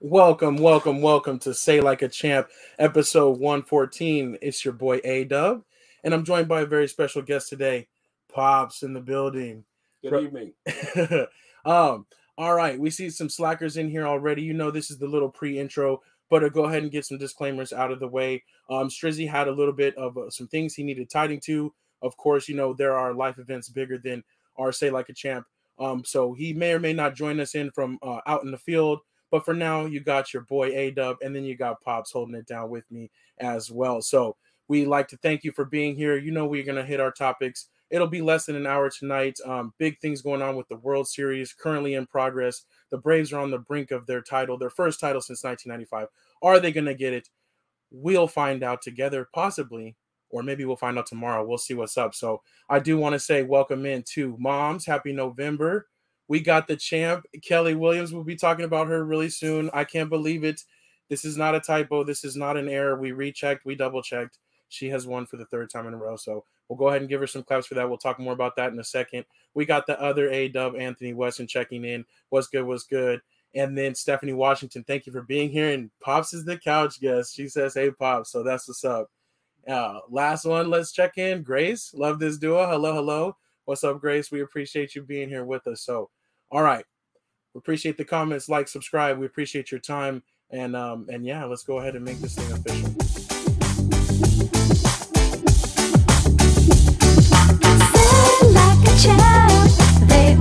Welcome, welcome, welcome to Say Like a Champ, episode 114. It's your boy A Dub, and I'm joined by a very special guest today, Pops in the building. Good evening. um, all right, we see some slackers in here already. You know, this is the little pre-intro, but to go ahead and get some disclaimers out of the way. Um, Strizzy had a little bit of uh, some things he needed tiding to. Of course, you know there are life events bigger than our Say Like a Champ. Um, so he may or may not join us in from uh, out in the field. But for now, you got your boy A Dub, and then you got Pops holding it down with me as well. So we like to thank you for being here. You know, we're going to hit our topics. It'll be less than an hour tonight. Um, big things going on with the World Series currently in progress. The Braves are on the brink of their title, their first title since 1995. Are they going to get it? We'll find out together, possibly, or maybe we'll find out tomorrow. We'll see what's up. So I do want to say welcome in to moms. Happy November. We got the champ. Kelly Williams We'll be talking about her really soon. I can't believe it. This is not a typo. This is not an error. We rechecked, we double checked. She has won for the third time in a row. So we'll go ahead and give her some claps for that. We'll talk more about that in a second. We got the other A dub, Anthony Weston, checking in. What's good? What's good? And then Stephanie Washington, thank you for being here. And Pops is the couch guest. She says, Hey, Pops. So that's what's up. Uh, last one, let's check in. Grace, love this duo. Hello, hello. What's up, Grace? We appreciate you being here with us. So, all right. We appreciate the comments, like, subscribe. We appreciate your time. And um, and yeah, let's go ahead and make this thing official. Like champ, they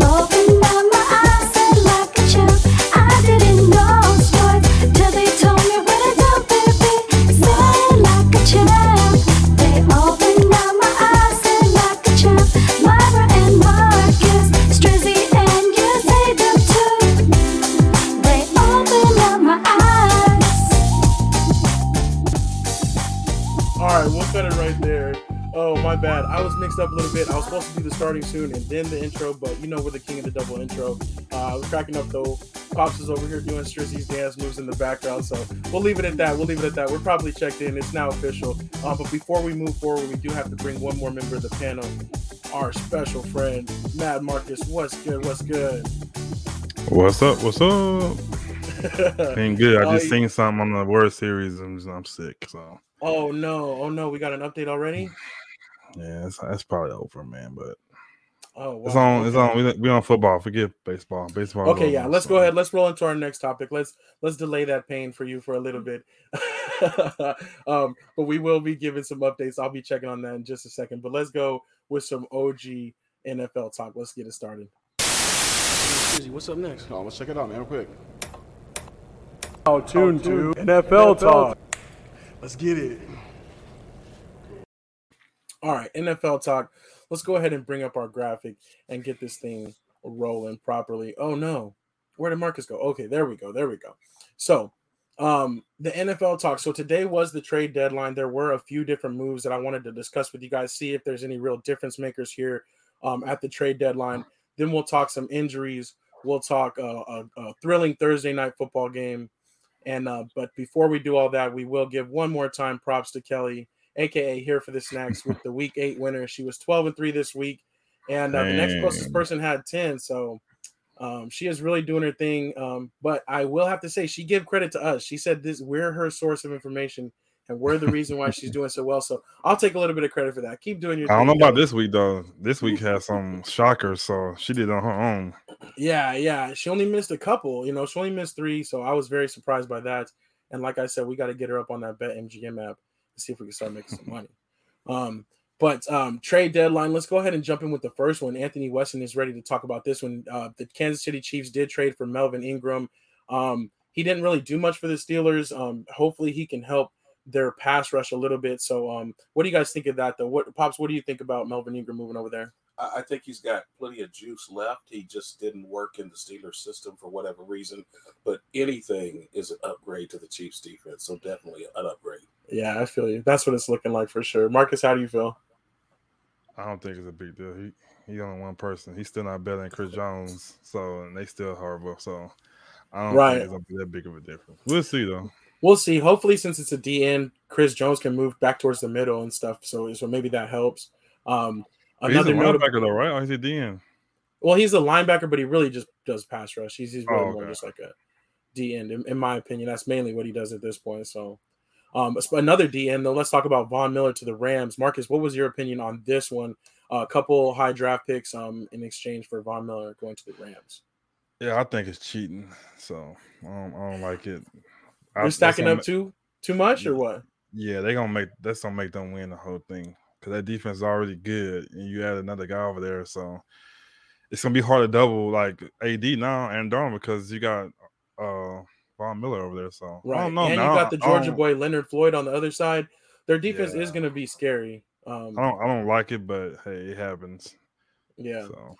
cut it right there. Oh, my bad. I was mixed up a little bit. I was supposed to do the starting soon and then the intro, but you know we're the king of the double intro. Uh, I was cracking up though. Pops is over here doing Strizzy's dance moves in the background, so we'll leave it at that. We'll leave it at that. We're probably checked in. It's now official. Uh, but before we move forward, we do have to bring one more member of the panel, our special friend, Mad Marcus. What's good? What's good? What's up? What's up? Ain't good. I just you- seen something on the World Series and I'm sick. So oh no! Oh no! We got an update already. yeah, it's, that's probably over, man. But Oh, wow. it's on. It's on. We, we on football. Forget baseball. Baseball. Okay, yeah, let's go ahead. Let's roll into our next topic. Let's let's delay that pain for you for a little bit. um, but we will be giving some updates. I'll be checking on that in just a second. But let's go with some OG NFL talk. Let's get it started. Strizzy, what's up next? Oh, let's check it out, man, real quick. Oh, tune to NFL talk. Let's get it. All right, NFL talk. Let's go ahead and bring up our graphic and get this thing rolling properly. Oh no, where did Marcus go? Okay, there we go. There we go. So, um, the NFL talk. So today was the trade deadline. There were a few different moves that I wanted to discuss with you guys. See if there's any real difference makers here um, at the trade deadline. Then we'll talk some injuries. We'll talk uh, a, a thrilling Thursday night football game. And uh, but before we do all that, we will give one more time props to Kelly aka here for the snacks with the week eight winner. She was 12 and 3 this week, and uh, the next closest person had 10. So um, she is really doing her thing. Um, but I will have to say, she gave credit to us. She said this we're her source of information and we're the reason why she's doing so well. So I'll take a little bit of credit for that. Keep doing your I don't know about Kelly. this week though. This week has some shockers, so she did on her own. Yeah, yeah. She only missed a couple, you know, she only missed three. So I was very surprised by that. And like I said, we got to get her up on that Bet MGM app to see if we can start making some money. Um, but um, trade deadline, let's go ahead and jump in with the first one. Anthony Weston is ready to talk about this one. Uh, the Kansas City Chiefs did trade for Melvin Ingram. Um, he didn't really do much for the Steelers. Um, hopefully, he can help their pass rush a little bit. So, um, what do you guys think of that, though? What pops? What do you think about Melvin Ingram moving over there? I, I think he's got plenty of juice left. He just didn't work in the Steelers system for whatever reason. But anything is an upgrade to the Chiefs defense. So definitely an upgrade. Yeah, I feel you. That's what it's looking like for sure. Marcus, how do you feel? I don't think it's a big deal. He he only one person. He's still not better than Chris Jones. So and they still horrible. So I don't Right. think it's gonna be that big of a difference. We'll see though. We'll see. Hopefully, since it's a DN, Chris Jones can move back towards the middle and stuff. So, so maybe that helps. Um, But he's a another notable, linebacker though, right? Or he's a DN. well, he's a linebacker, but he really just does pass rush. He's, he's really Oh, more just like a D end, in, in my opinion. That's mainly what he does at this point. So, um, another D end though. Let's talk about Von Miller to the Rams. Marcus, what was your opinion on this one? A couple high draft picks um in exchange for Von Miller going to the Rams. Yeah, I think it's cheating. So don't, I don't like it. I- You're stacking up too too much or what? Yeah, they're gonna make that's gonna make them win the whole thing because that defense is already good, and you add another guy over there, so it's gonna be hard to double like AD now and Darnold because you got uh Von Miller over there. So I Right. don't know. and man. you I got the Georgia boy Leonard Floyd on the other side. Their defense is going to be scary. Um, I don't. I don't like it, but hey, it happens. yeah. So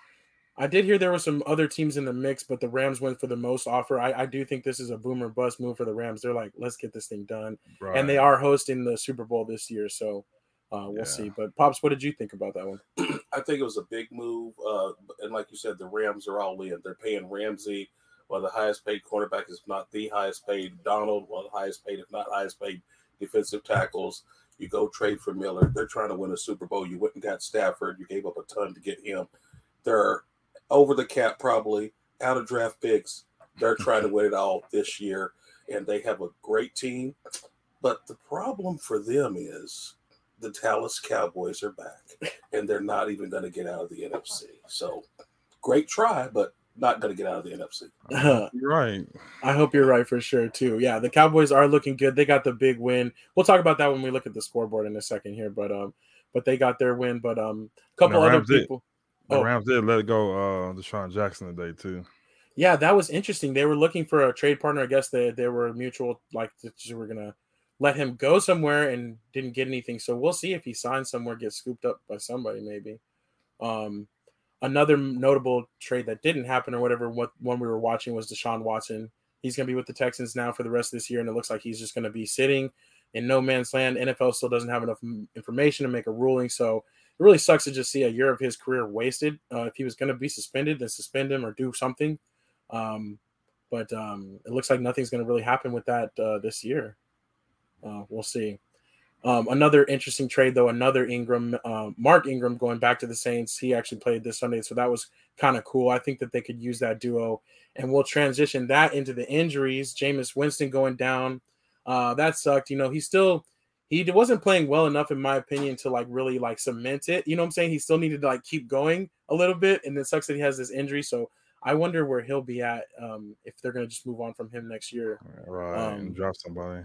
I did hear there were some other teams in the mix, but the Rams went for the most offer. I, I do think this is a boomer bust move for the Rams. They're like, let's get this thing done. And they are hosting the Super Bowl this year. So uh, we'll Yeah. see. But, Pops, what did you think about that one? I think it was a big move. Uh, and like you said, the Rams are all in. They're paying Ramsey, one of the highest paid cornerback, is not the highest paid. Donald, one of the highest paid, if not highest paid, defensive tackles. You go trade for Miller. They're trying to win a Super Bowl. You went and got Stafford. You gave up a ton to get him. They're over the cap, probably out of draft picks. They're trying to win it all this year, and they have a great team. But the problem for them is the Dallas Cowboys are back and they're not even going to get out of the NFC. So great try, but not going to get out of the NFC. You're right. I hope you're right for sure, too. Yeah, the Cowboys are looking good. They got the big win. We'll talk about that when we look at the scoreboard in a second here. But um, but they got their win. But um, a couple the other people. did. The Oh. Rams did let go uh DeSean Jackson today too. Yeah, that was interesting. They were looking for a trade partner. I guess they they were mutual, like they were gonna let him go somewhere and didn't get anything. So we'll see if he signs somewhere, gets scooped up by somebody maybe. Um, another notable trade that didn't happen or whatever. What one we were watching was Deshaun Watson. He's gonna be with the Texans now for the rest of this year, and it looks like he's just gonna be sitting in no man's land. NFL still doesn't have enough information to make a ruling, so really sucks to just see a year of his career wasted. Uh, if he was going to be suspended, then suspend him or do something. Um, but um, it looks like nothing's going to really happen with that uh, this year. Uh, we'll see. Um, another interesting trade, though, another Ingram, uh, Mark Ingram going back to the Saints. He actually played this Sunday, so that was kind of cool. I think that they could use that duo, and we'll transition that into the injuries. Jameis Winston going down. Uh, that sucked. You know, he still he wasn't playing well enough, in my opinion, to like really like cement it. You know what I'm saying? He still needed to like keep going a little bit, and it sucks that he has this injury. So I wonder where he'll be at um, if they're gonna just move on from him next year. Right. Um, and drop somebody.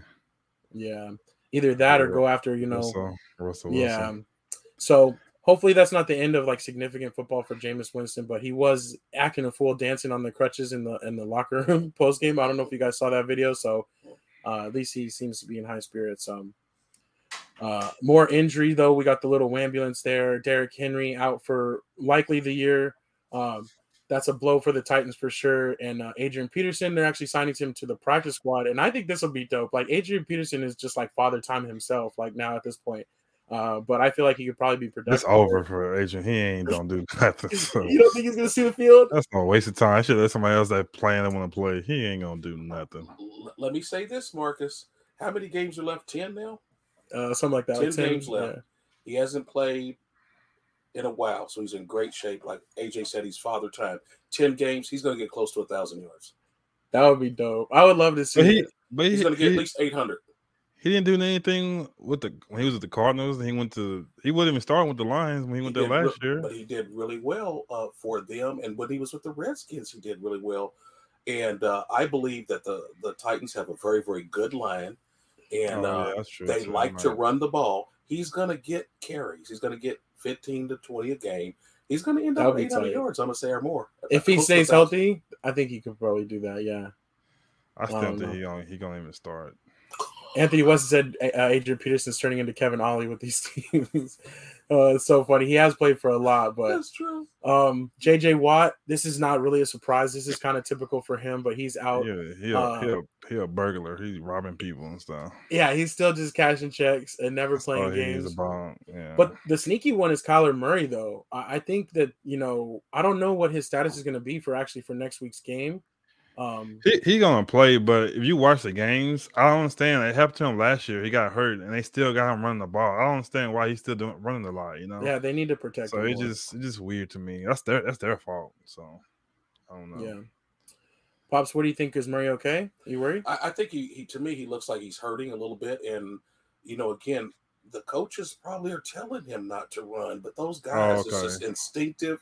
Yeah, either that or go after you know. Russell, Russell Yeah. Wilson. So hopefully that's not the end of like significant football for Jameis Winston, but he was acting a fool, dancing on the crutches in the in the locker room post game. I don't know if you guys saw that video. So uh, at least he seems to be in high spirits. Um, uh, more injury though. We got the little ambulance there. Derrick Henry out for likely the year. Um, that's a blow for the Titans for sure. And uh, Adrian Peterson, they're actually signing him to the practice squad, and I think this will be dope. Like Adrian Peterson is just like father time himself, like now at this point. Uh, but I feel like he could probably be productive. It's over for Adrian. He ain't gonna do nothing. So. You don't think he's gonna see the field? That's no waste of time. I should let somebody else that playing that want to play. He ain't gonna do nothing. Let me say this, Marcus. How many games are left? 10 now? Uh, something like that. 10 like 10, games left. yeah. He hasn't played in a while, so he's in great shape. Like AJ said, he's father time. 10 games, he's going to get close to a 1,000 yards. That would be dope. I would love to see. But he, it. but he, He's going to get he, at least 800. he didn't do anything with the when he was at the Cardinals. He went to he wasn't even starting with the Lions when he went He there last re- year. But he did really well uh, for them. And when he was with the Redskins, he did really well. And uh, I believe that the, the Titans have a very, very good line. And Oh, uh, yeah, that's they too. like to run the ball. He's going to get carries. He's going to get 15 to 20 a game. He's going to end That up would 800 yards, I'm going to say, or more. if he stays healthy, I think he could probably do that. Yeah. I still I don't think know. he gonna he gonna even start. Anthony West said uh, Adrian Peterson's turning into Kevin Ollie with these teams. Uh, it's so funny. He has played for a lot, but That's true. um, JJ Watt, this is not really a surprise. This is kind of typical for him, but he's out. Yeah, he a, uh, he a he a burglar. He's robbing people and stuff. Yeah, he's still just cashing checks and never That's playing all he is games. Yeah, But the sneaky one is Kyler Murray, though. I, I think that you know I don't know what his status is going to be for actually for next week's game. Um, he he gonna play. But if you watch the games, I don't understand. It happened to him last year. He got hurt, and they still got him running the ball. I don't understand why he's still doing running a lot. You know. yeah, they need to protect. So him it's more. just it's just weird to me. That's their that's their fault. So I don't know. Yeah. Pops, what do you think? Is Murray okay? you worried? I, I think he, he, to me, he looks like he's hurting a little bit. And, you know, again, the coaches probably are telling him not to run, but those guys, it's okay. just instinctive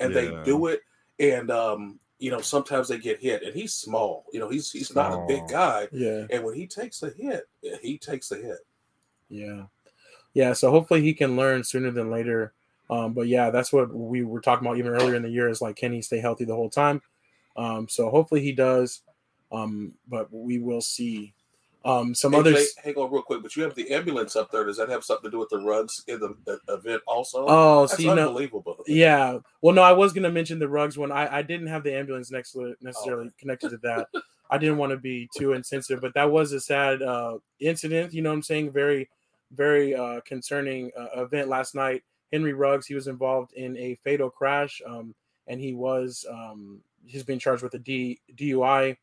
and Yeah. they do it. And, um, you know, sometimes they get hit and he's small. You know, he's he's not a big guy. Yeah, And when he takes a hit, he takes a hit. yeah, yeah. So hopefully he can learn sooner than later. Um, but yeah, that's what we were talking about even earlier in the year. Is like, can he stay healthy the whole time? Um, so hopefully he does. Um, but we will see. Um, some Hey, others. Jay, hang on real quick, but you have the ambulance up there. Does that have something to do with the Ruggs in the, the event also? Oh, That's so you know, unbelievable. Yeah. Well, no, I was gonna mention the Ruggs when I I didn't have the ambulance next to it Oh. necessarily connected to that. I didn't want to be too insensitive, but that was a sad uh, incident. You know what I'm saying? Very, very uh, concerning uh, event last night. Henry Ruggs, he was involved in a fatal crash, um, and he was um, he's been charged with a D, DUI,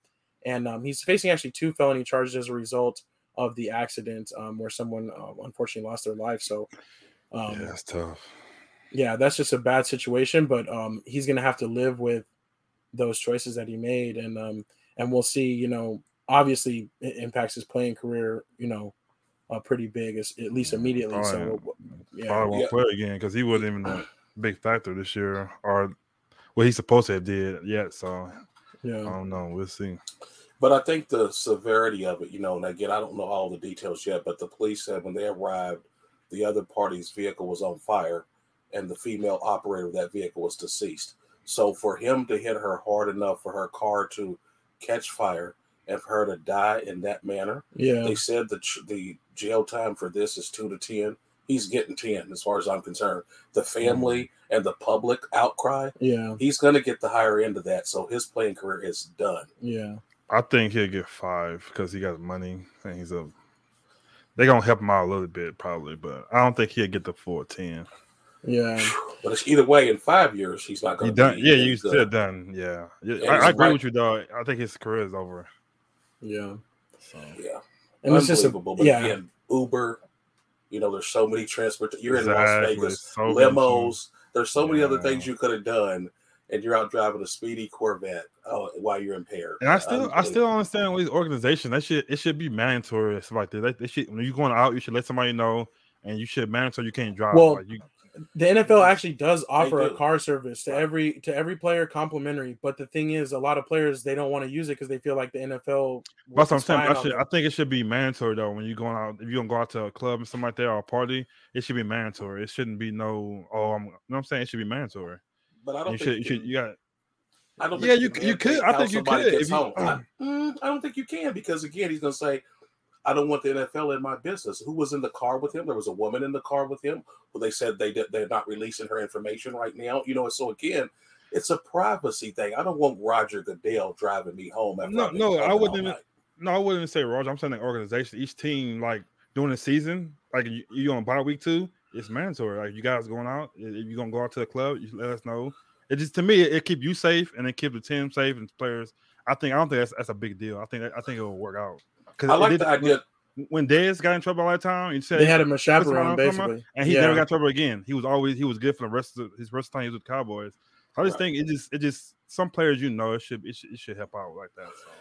and um, he's facing actually two felony charges as a result of the accident, um, where someone uh, unfortunately lost their life. So. Um, yeah, that's tough. yeah, that's just a bad situation, but um, he's gonna have to live with those choices that he made, and um, and we'll see. You know, obviously, it impacts his playing career. You know, uh, pretty big, at least immediately. So, Probably yeah, won't Yeah. play again because he wasn't even a big factor this year, or what he's supposed to have did yet. So yeah, I don't know. We'll see. But I think the severity of it, you know, and again, I don't know all the details yet, but the police said when they arrived, the other party's vehicle was on fire and the female operator of that vehicle was deceased. So for him to hit her hard enough for her car to catch fire and for her to die in that manner, yeah, they said the, the jail time for this is two to 10. He's getting 10 as far as I'm concerned. The family mm-hmm. and the public outcry, yeah, he's going to get the higher end of that. So his playing career is done. yeah, I think he'll get five because he got money and he's a. They're gonna help him out a little bit probably, but I don't think he'll get the full ten. yeah, But it's either way, in five years, he's not going to done, be. yeah, as you good. still done, yeah. yeah Yeah, I, I agree right. with you, though. I think his career is over. yeah. So Yeah, And it's just a, unbelievable. but yeah, again, Uber, you know, there's so many transport. You're in Las Vegas, so limos. There's so many other things you could have done, and you're out driving a speedy Corvette oh, while you're impaired. And I still, um, I still don't understand with these organizations. That should, it should be mandatory. It's like that. They, they should, when you're going out, you should let somebody know, and you should mandatory you can't drive. Well, like you, the NFL actually does offer a car service to Right. every to every player complimentary, but the thing is, a lot of players they don't want to use it because they feel like the NFL. that's what I'm saying. I should. I think it should be mandatory though. When you're going out, if you're gonna go out to a club and something like that or a party, it should be mandatory. It shouldn't be no. Oh, I'm, you know what I'm saying? It should be mandatory. But I don't You think should, you should, you got. I don't Yeah, think you can c- you could. I think you could if you- I, Mm, I don't think you can because again, he's going to say, "I don't want the NFL in my business." Who was in the car with him? There was a woman in the car with him. Who they said they did, they're not releasing her information right now. You know, so again, it's a privacy thing. I don't want Roger Goodell driving me home. No, I've no, I wouldn't even- No, I wouldn't say Roger. I'm saying the organization. Each team, like during the season, like you, you on bye week two, it's mandatory. Like you guys going out, if you're gonna go out to the club, you let us know. It just to me, it, it keep you safe and it keep the team safe and players. I think I don't think that's that's a big deal. I think that, I think it will work out. Because I like the idea. when, when Dez got in trouble all that time, he said They had him a What's around chaperone, basically, and he yeah. never got trouble again. He was always he was good for the rest of his rest of time he was with Cowboys. I just Right. think it just it just some players you know it should it should, it should help out like that. So.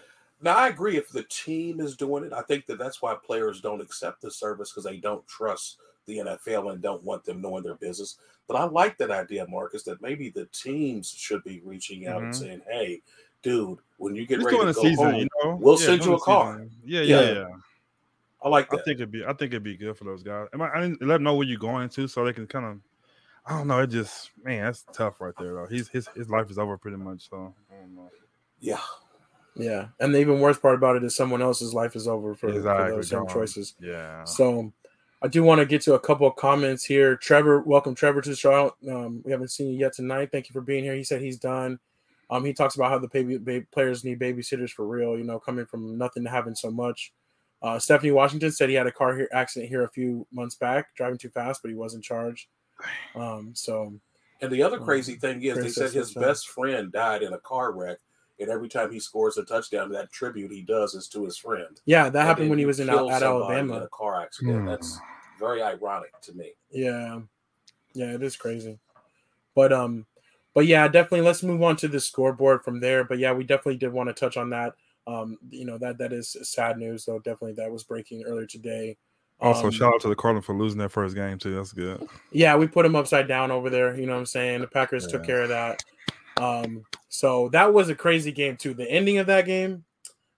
Now I agree. If the team is doing it, I think that that's why players don't accept the service because they don't trust the NFL and don't want them knowing their business. But I like that idea, Marcus, that maybe the teams should be reaching out and Mhm. saying, "Hey, dude, when you get Just ready to the go season, home, you know, we'll Yeah, send you a car." Yeah, yeah, Yeah. yeah. I like I think it'd be I think it'd be good for those guys. And I, I didn't let them know where you're going to, so they can kind of. I don't know. It just man, that's tough right there though. He's his his life is over pretty much. So I don't know. yeah, Yeah, and the even worse part about it is someone else's life is over for, for Exactly, those same choices. Yeah. So I do want to get to a couple of comments here. Trevor, welcome Trevor to the show. Um, we haven't seen you yet tonight. Thank you for being here. He said he's done. Um, he talks about how the baby, ba- players need babysitters for real. You know, coming from nothing to having so much. Uh, Stephanie Washington said he had a car here, accident here a few months back, driving too fast, but he wasn't charged. Um, so and the other Um, crazy thing is, they said his best friend died in a car wreck, and every time he scores a touchdown, that tribute he does is to his friend. yeah, that And happened when he was in kill at Alabama. in a car accident. Hmm. That's very ironic to me. Yeah, yeah, it is crazy. But um, but yeah, definitely let's move on to the scoreboard from there. But yeah, we definitely did want to touch on that. Um, you know that that is sad news, though. Definitely that was breaking earlier today. Also, Um, shout out to the Cardinals for losing their first game too. That's good. Yeah, we put them upside down over there. You know what I'm saying? The Packers took care of that. Um, so that was a crazy game too. The ending of that game,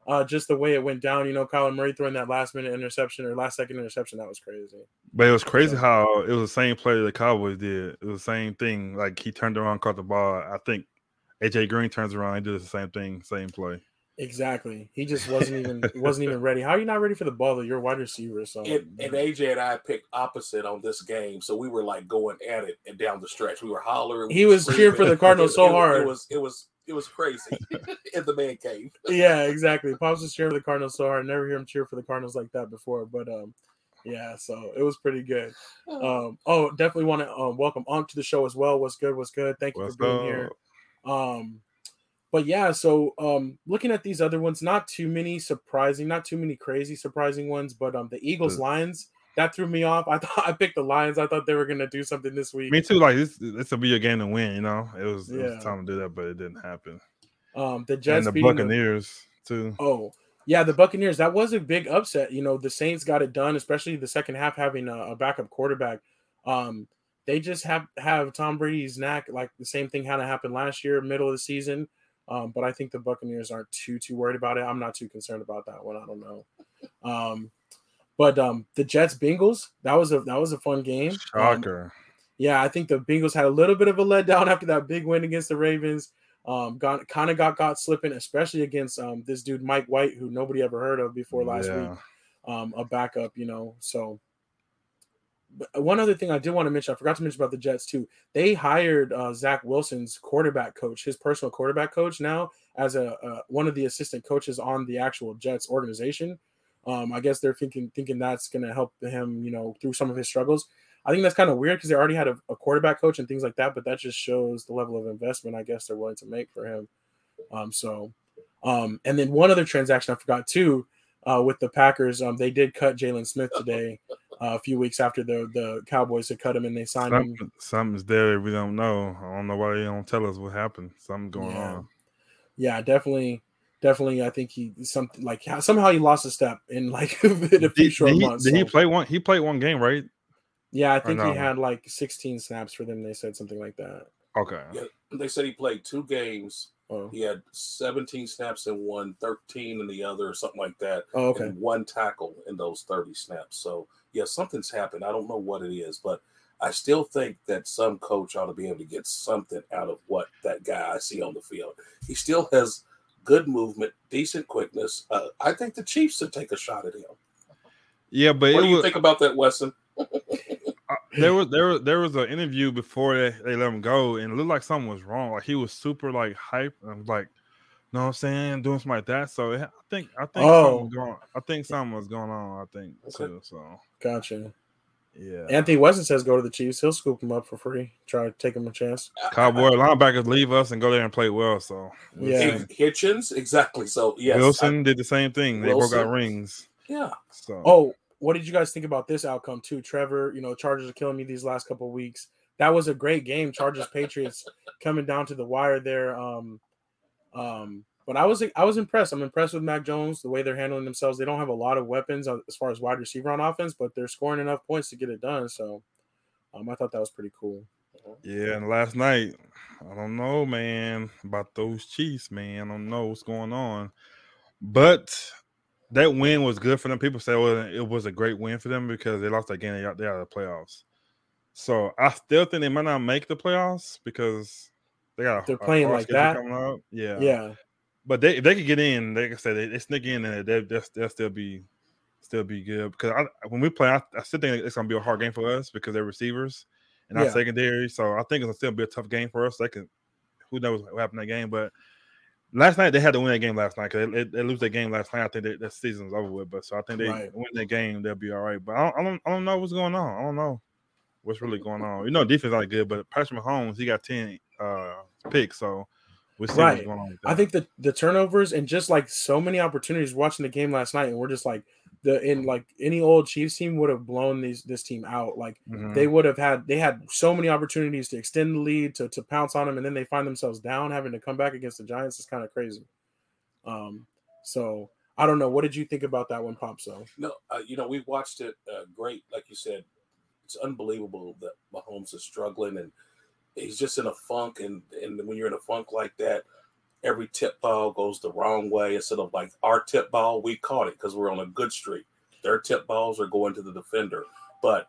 uh, just the way it went down. You know, Kyler Murray throwing that last minute interception or last second interception. That was crazy. But it was crazy how it was the same play the Cowboys did. It was the same thing. Like he turned around, caught the ball. I think AJ Green turns around, he does the same thing, same play. Exactly. He just wasn't even wasn't even ready. How are you not ready for the ball? Though you're a wide receiver. So And, and AJ and I picked opposite on this game, so we were like going at it and down the stretch. We were hollering. we He were was cheering for the Cardinals It- so it- hard. It was it was it was crazy in the man cave. yeah, exactly. Pops was cheering for the Cardinals so hard. Never hear him cheer for the Cardinals like that before. But um, yeah, so it was pretty good. Um, oh, definitely want to um, welcome Onk to the show as well. What's good? What's good? Thank you What's for being here. Um, but yeah, so um, looking at these other ones, not too many surprising, not too many crazy surprising ones. But um, the Eagles The- Lions that threw me off. I thought I picked the Lions. I thought they were gonna do something this week. Me too. Like this, this will be a game to win. You know, it was, it Yeah. was time to do that, but it didn't happen. Um, the Jets and the Buccaneers too. Oh, yeah, the Buccaneers. That was a big upset. You know, the Saints got it done, especially the second half having a, a backup quarterback. Um, they just have have Tom Brady's knack, like the same thing kind of happened last year, middle of the season. Um, but I think the Buccaneers aren't too too worried about it. I'm not too concerned about that one. I don't know. Um, but um, the Jets Bengals that was a that was a fun game. Um, Shocker. yeah, I think the Bengals had a little bit of a letdown after that big win against the Ravens. Um, got kind of got got slipping, especially against um this dude Mike White, who nobody ever heard of before last Yeah. week. Um, a backup, you know. So, one other thing I did want to mention, I forgot to mention about the Jets too. They hired uh, Zach Wilson's quarterback coach, his personal quarterback coach, now as a uh, one of the assistant coaches on the actual Jets organization. Um, I guess they're thinking thinking that's going to help him, you know, through some of his struggles. I think that's kind of weird because they already had a, a quarterback coach and things like that, but that just shows the level of investment I guess they're willing to make for him. Um, so, um, and then one other transaction I forgot too uh, with the Packers, um, they did cut Jaylon Smith today, uh, a few weeks after the the Cowboys had cut him and they signed him. Something's there we don't know. I don't know why they don't tell us what happened. Something going Yeah. on. Yeah, definitely, definitely. I think he something like somehow he lost a step in like in a few Did, short did he, months. did he play one? He played one game, right? yeah, I think no? he had like 16 snaps for them. They said something like that. Okay. Yeah. They said he played two games. Oh, He had 17 snaps in one, 13 in the other, or something like that, oh okay. and one tackle in those 30 snaps. So yeah, something's happened. I don't know what it is, but I still think that some coach ought to be able to get something out of what that guy I see on the field. He still has good movement, decent quickness. Uh, I think the Chiefs should take a shot at him. Yeah, but What do you was, think about that, Wesson? there was there was there was an interview before they, they let him go, and it looked like something was wrong. Like he was super like hype and like, you know what I'm saying, doing something like that. So I think I think Oh. something was going. I think something was going on. I think Okay. too. So Gotcha. yeah, Anthony Weston says go to the Chiefs. He'll scoop him up for free. Try to take him a chance. Cowboy linebackers leave us and go there and play well. So we'll Yeah. see. Hitchens, exactly. So yes, I- Wilson did the same thing. They broke out Wilson. rings. yeah. So Oh, what did you guys think about this outcome too? Trevor, you know, Chargers are killing me these last couple of weeks. That was a great game. Chargers Patriots coming down to the wire there. Um, um, but I was I was impressed. I'm impressed with Mac Jones, the way they're handling themselves. They don't have a lot of weapons uh, as far as wide receiver on offense, but they're scoring enough points to get it done. So um, I thought that was pretty cool. Yeah, and last night, I don't know, man, about those Chiefs, man. I don't know what's going on. But that win was good for them. People say well, it was a great win for them because they lost that game. They got they out of the playoffs. So I still think they might not make the playoffs because they got a, They're a playing hard like that? coming up. Yeah, Yeah, But they if they could get in, like I said, they, they sneak in and they, they'll, they'll still be still be good. Because I, when we play, I, I still think it's gonna be a hard game for us because they're receivers and our Yeah. secondary. So I think it's gonna still be a tough game for us. They can, who knows what happened in that game, but. Last night they had to win that game last night because they, they, they lose that game last night. I think they, that season's over with. But so I think they Right. win that game, they'll be all right. But I don't, I don't, I don't know what's going on. I don't know what's really going on. You know, defense not good, but Patrick Mahomes he got ten uh picks, so we'll see Right. what's going on. I think the the turnovers and just like so many opportunities watching the game last night, and we're just like the in like any old Chiefs team would have blown these this team out. Like Mhm. they would have had they had so many opportunities to extend the lead to to pounce on them, and then they find themselves down having to come back against the Giants is kind of crazy. Um, so I don't know. What did you think about that one, Pop? So No, uh, you know, we watched it uh, great. Like you said, it's unbelievable that Mahomes is struggling and he's just in a funk. And, and when you're in a funk like that, every tip ball goes the wrong way. Instead of like our tip ball, we caught it because we're on a good streak. Their tip balls are going to the defender. But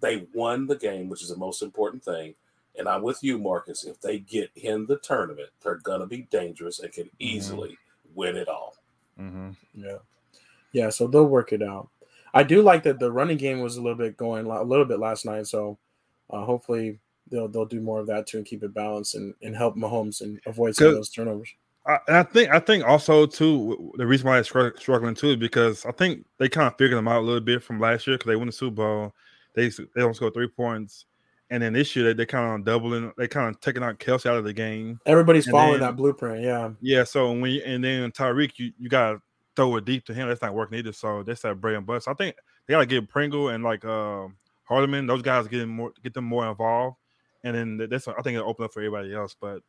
they won the game, which is the most important thing. And I'm with you, Marcus. If they get in the tournament, they're going to be dangerous and can easily win it all. Mhm. yeah, yeah. So they'll work it out. I do like that the running game was a little bit going a little bit last night. So uh, hopefully they'll they'll do more of that too and keep it balanced and, and help Mahomes and avoid some of those turnovers. I, and I think I think also too the reason why they're struggling too is because I think they kind of figured them out a little bit from last year because they won the Super Bowl. They they don't score three points, and then this year they, they kind of doubling. They kind of taking out Kelce out of the game. Everybody's And following then- that blueprint. Yeah, Yeah, so when you, and then Tyreek, you, you gotta throw it deep to him. That's not working either. So that's that bread and. So I think they gotta get Pringle and like um Hardman, those guys getting more get them more involved. And then that's I think it'll open up for everybody else. But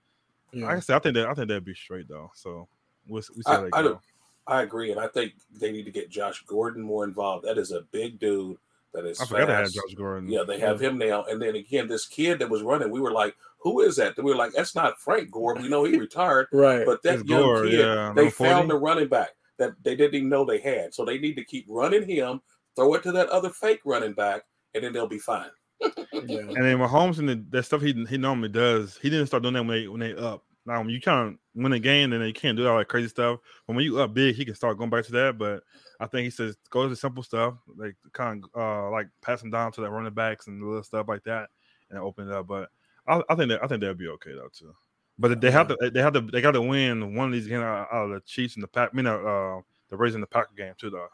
yeah. like I said, I think that I think that'd be straight though. So we'll, we see I, they I, go. I agree, and I think they need to get Josh Gordon more involved. That is a big dude. That is I forgot to have fast. Josh Gordon. Yeah, they have him now. And then again, this kid that was running, we were like, "Who is that?" And we were like, "That's not Frank Gore. We know he retired." right. But that It's young Gore, kid, yeah, they found the running back that they didn't even know they had. So they need to keep running him, throw it to that other fake running back, and then they'll be fine. Yeah. And then Mahomes and the that stuff he he normally does, he didn't start doing that when they when they up. Now when you kind of win a game, then they can't do all that crazy stuff. But when you up big, he can start going back to that. But I think he says go to the simple stuff, like kind of uh like passing down to the running backs and the little stuff like that, and open it up. But I, I think that I think that'll be okay though too. But they have to they have to they got to win one of these games out of the Chiefs and the Pack. I mean, uh, the Rays and the Packer game too. Though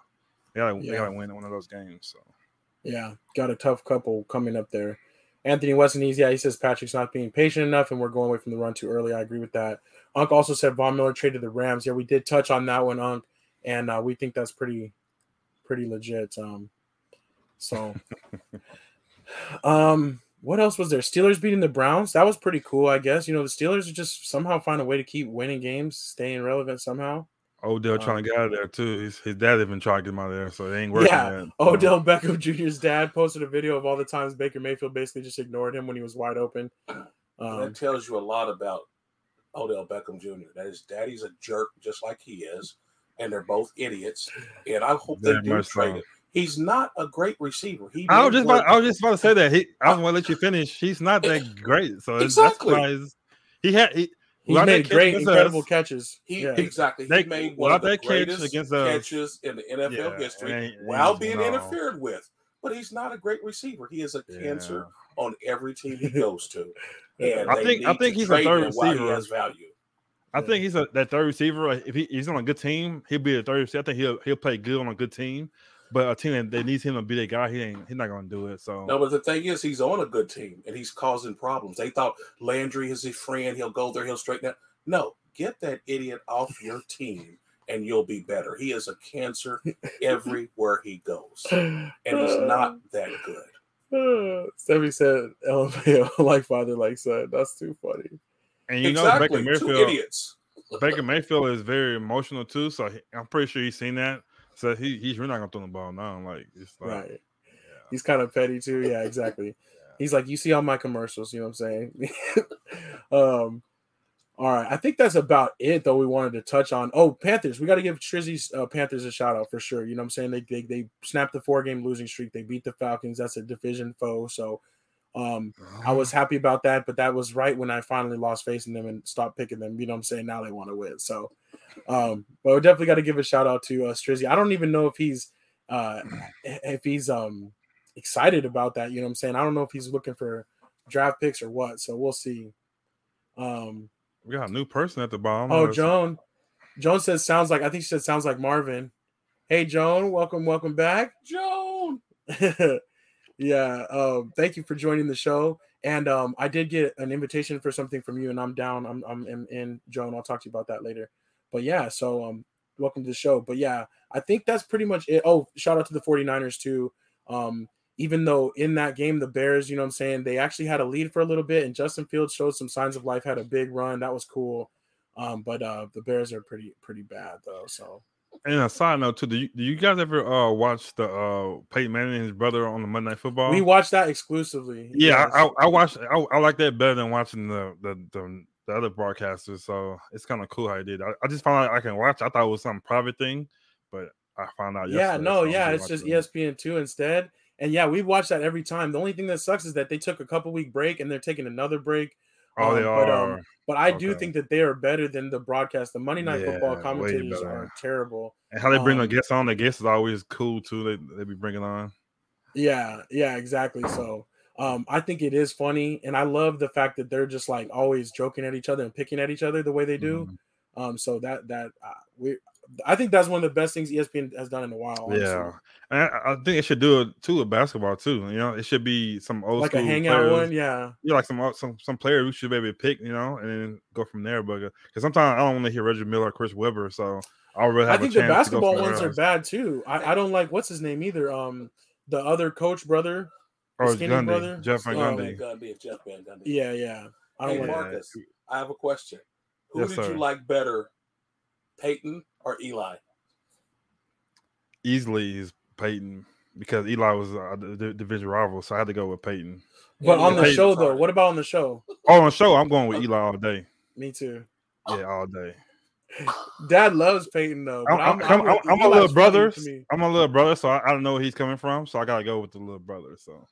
they got they Yeah. got to win one of those games. So. Yeah, got a tough couple coming up there. Anthony Westonese, yeah, he says Patrick's not being patient enough and we're going away from the run too early. I agree with that. Unc also said Von Miller traded the Rams. Yeah, we did touch on that one, Unc, and uh, we think that's pretty, pretty legit. Um, so, um, what else was there? Steelers beating the Browns. That was pretty cool, I guess. You know, the Steelers are just somehow find a way to keep winning games, staying relevant somehow. Odell Um, trying to get out of there too. His, his dad even tried to get him out of there, so it ain't working. Yeah, yet. Odell Beckham Jr.'s dad posted a video of all the times Baker Mayfield basically just ignored him when he was wide open. Um, that tells you a lot about Odell Beckham Jr. That his daddy's a jerk, just like he is, and they're both idiots. And I hope they do trade him. He's not a great receiver. He I was just about, I was just about to say that he. I was going to let you finish. He's not that great, so Exactly. that's why he's- he had he. He's without made catch great, incredible us- catches. He yeah. exactly. He They- made one of the greatest against us- catches in the NFL Yeah, history and ain't- while being no. interfered with. But he's not a great receiver. He is a cancer on every team he goes to. And I think- I think he's a third him while he receiver. has value. I think he's a that third receiver. If he, he's on a good team, he'll be a third receiver. I think he'll he'll play good on a good team. But a team that, that needs him to be that guy, he ain't he's not gonna do it. So No, but the thing is, he's on a good team and he's causing problems. They thought Landry is his friend. He'll go there. He'll straighten out. No, get that idiot off your team and you'll be better. He is a cancer everywhere he goes, and he's not that good. Stevie said, "LMAO, like father, like son." That's too funny. and you know exactly, Baker two Mayfield. idiots. Baker Mayfield is very emotional too, so I'm pretty sure he's seen that. So he he's really not gonna throw the ball now. Like it's like Right. He's kind of petty too. Yeah, exactly. He's like, you see all my commercials. You know what I'm saying? um. All right, I think that's about it. Though we wanted to touch on. Oh, Panthers. We got to give Trizzy's uh, Panthers a shout out for sure. You know what I'm saying? They they, they snapped the four game losing streak. They beat the Falcons. That's a division foe. So, um, I was happy about that, but that was right when I finally lost faith in them and stopped picking them. You know what I'm saying? Now they want to win. So, um, but we definitely got to give a shout out to uh, Strizzy. I don't even know if he's uh if he's um excited about that. You know what I'm saying? I don't know if he's looking for draft picks or what. So we'll see. Um, we got a new person at the bottom. oh, Joan. Joan says sounds like I think she said sounds like Marvin. Hey Joan, welcome, welcome back. Joan. yeah um thank you for joining the show and um i did get an invitation for something from you and i'm down i'm i'm, I'm in joan i'll talk to you about that later but yeah so um welcome to the show. But yeah, I think that's pretty much it. Oh, shout out to the 49ers too. Um, even though in that game, the Bears, you know what I'm saying, they actually had a lead for a little bit, and Justin Fields showed some signs of life, had a big run. That was cool. Um, but uh the Bears are pretty pretty bad though. So And a side note too, do you, do you guys ever uh watch the uh Peyton Manning and his brother on the Monday Night Football? we watched that exclusively. yeah, Yes. I, I, I watched. I, I like that better than watching the the the, the other broadcasters. So it's kind of cool how he did. I, I just found out I can watch. I thought it was some private thing, but I found out. yeah, no, so yeah, it's just. ESPN two instead. And yeah, we watch that every time. The only thing that sucks is that they took a couple week break and they're taking another break. Oh, they um, but, are. um, But I do think that they are better than the broadcast. The Monday Night Yeah, Football commentators are terrible. and how they bring the um, guests on, the guests is always cool too. They they be bringing on. Yeah, yeah, exactly. So um, I think it is funny, and I love the fact that they're just like always joking at each other and picking at each other the way they do. Mhm. Um, so that that uh, we, I think that's one of the best things ESPN has done in a while. honestly. Yeah, and I, I think it should do it too with basketball too. You know, it should be some old like a hangout players. one. Yeah, Yeah, like some o- some some player we should be able to pick, you know, and then go from there. But because sometimes I don't want to hear Reggie Miller or Chris Webber, so I'll really I have think a the chance to go basketball somewhere ones are bad too. I, I don't like what's his name either. Um, the other coach brother. the Oh, skinny Gundy, brother? Jeff Van Oh, Van Gundy. Gundy and Jeff Van Gundy. Yeah, yeah. I don't Hey, like. Mark. Marcus, I have a question. Who Yes, did sir. you like better, Peyton or Eli? Easily is Peyton because Eli was uh, the the division rival, so I had to go with Peyton. But Yeah, on the Peyton show though, what about on the show? Oh, on the show, I'm going with Eli all day. Me too. Yeah, all day. Dad loves Peyton though. But I'm, I'm, I'm, I'm, I'm a little brother. I'm a little brother, so I, I don't know where he's coming from. So I gotta go with the little brother. So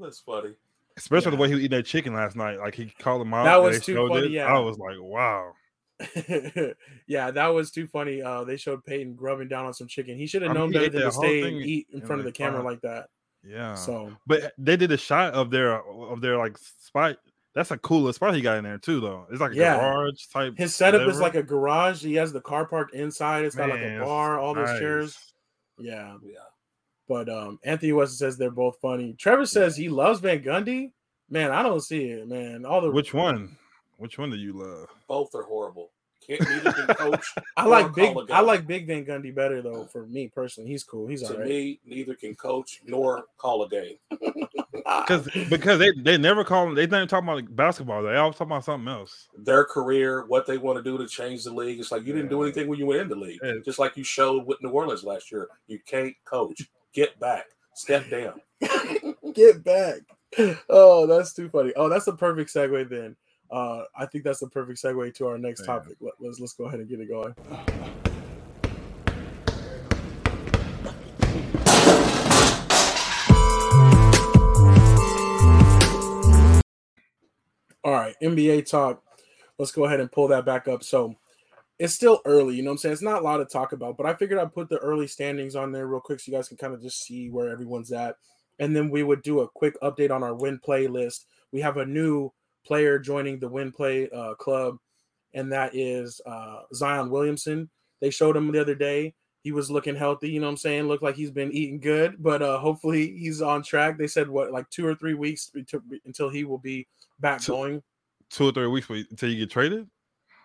That's funny. especially the way he was eating that chicken last night, like he called him out. That was too funny, it. yeah. I was like, wow. yeah, that was too funny. Uh, they showed Peyton grubbing down on some chicken. He should have known better than to stay and eat in in front of the camera like that. Yeah. So But they did a shot of their of their like spot. That's a coolest spot he got in there too, though. It's like a Yeah. garage type. his setup is like a garage. He has the car parked inside. It's got like a bar, all those nice. chairs. Yeah. Yeah. But um, Anthony West says they're both funny. Trevor says he loves Van Gundy. Man, I don't see it, man. All the Which one? Which one do you love? Both are horrible. Can't neither can coach. I like big. call a I game. like Big Van Gundy better though. For me personally, he's cool. He's To alright. me, neither can coach nor call a game. Because because they, they never call they never talk about basketball. They always talk about something else. Their career, what they want to do to change the league. It's like you didn't do anything when you went in the league. Yeah. Just like you showed with New Orleans last year. You can't coach. Get back. Step down. Get back. Oh, that's too funny. Oh, that's a perfect segue then. Uh, I think that's the perfect segue to our next Yeah. topic. Let, let's let's go ahead and get it going. All right, NBA talk. Let's go ahead and pull that back up. So it's still early, you know what I'm saying? It's not a lot to talk about, but I figured I'd put the early standings on there real quick so you guys can kind of just see where everyone's at. And then we would do a quick update on our win playlist. We have a new player joining the win play uh, club, and that is uh, Zion Williamson. They showed him the other day. He was looking healthy, you know what I'm saying? Looked like he's been eating good, but uh, hopefully he's on track. They said what, like two or three weeks until he will be back Two- going. Two or three weeks for- until you get traded.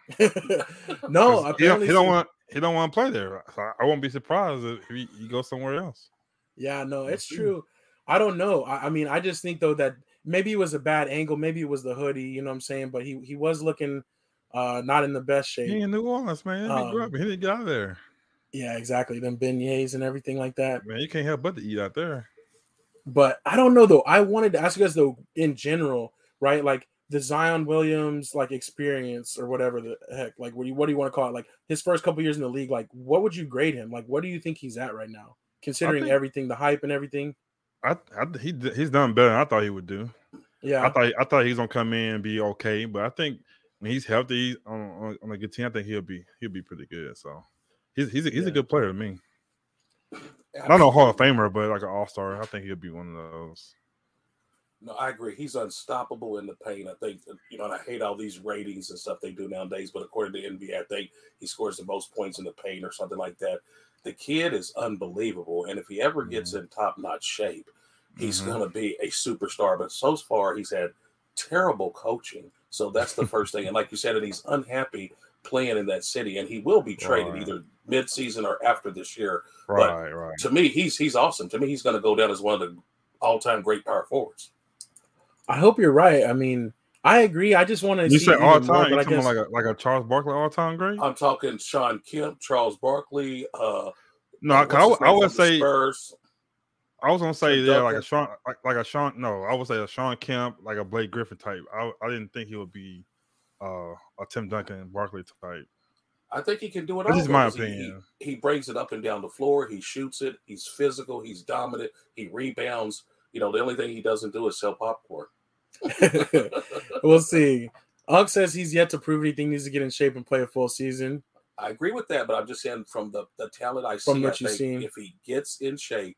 no, he don't, apparently he don't want he don't want to play there. So I- won't be surprised if he, he goes somewhere else. Yeah, no, it's true. I don't know. I, I mean, I just think though that maybe it was a bad angle. Maybe it was the hoodie. You know what I'm saying? But he he was looking uh not in the best shape. He in New Orleans, man. He Um, grew up. He didn't get out of there. Yeah, exactly. Them beignets and everything like that. Man, you can't help but to eat out there. But I don't know though. I wanted to ask you guys though, in general, right? Like the Zion Williams like experience or whatever the heck, like what do you what do you want to call it? Like his first couple years in the league, like what would you grade him? Like what do you think he's at right now, considering think- everything, the hype and everything? I, I he he's done better than I thought he would do. Yeah, I thought I thought he was gonna come in and be okay, but I think when he's healthy on, on, on a good team, I think he'll be he'll be pretty good. So he's he's a, he's Yeah. a good player to me. I don't know Hall of Famer, but like an All Star. I think he'll be one of those. No, I agree. He's unstoppable in the paint. I think you know, and I hate all these ratings and stuff they do nowadays. But according to NBA, I think he scores the most points in the paint or something like that. The kid is unbelievable, and if he ever gets mm-hmm. in top notch shape, he's Mhm. going to be a superstar. But so far, he's had terrible coaching. So that's the first thing. And like you said, and he's unhappy playing in that city, and he will be traded Right. either mid-season or after this year. Right, right. To me, he's he's awesome. To me, he's going to go down as one of the all-time great power forwards. I hope you're right. I mean, I agree. I just want to You see said all even more, time. I guess like a like a Charles Barkley all time great? I'm talking Shawn Kemp, Charles Barkley. Uh, no, what's 'cause I, would- I would say Spurs. I was gonna say yeah, like a Shawn, like, like a Shawn. No, I would say a Shawn Kemp, like a Blake Griffin type. I I didn't think he would be uh, a Tim Duncan Barkley type. I think he can do it This all. is my though, 'cause he- opinion. He, he brings it up and down the floor. He shoots it. He's physical. He's dominant. He rebounds. You know, the only thing he doesn't do is sell popcorn. we'll see. Ugg says he's yet to prove anything. Needs to get in shape and play a full season. I agree with that, but I'm just saying from the, the talent I see, what I you've seen. if he gets in shape,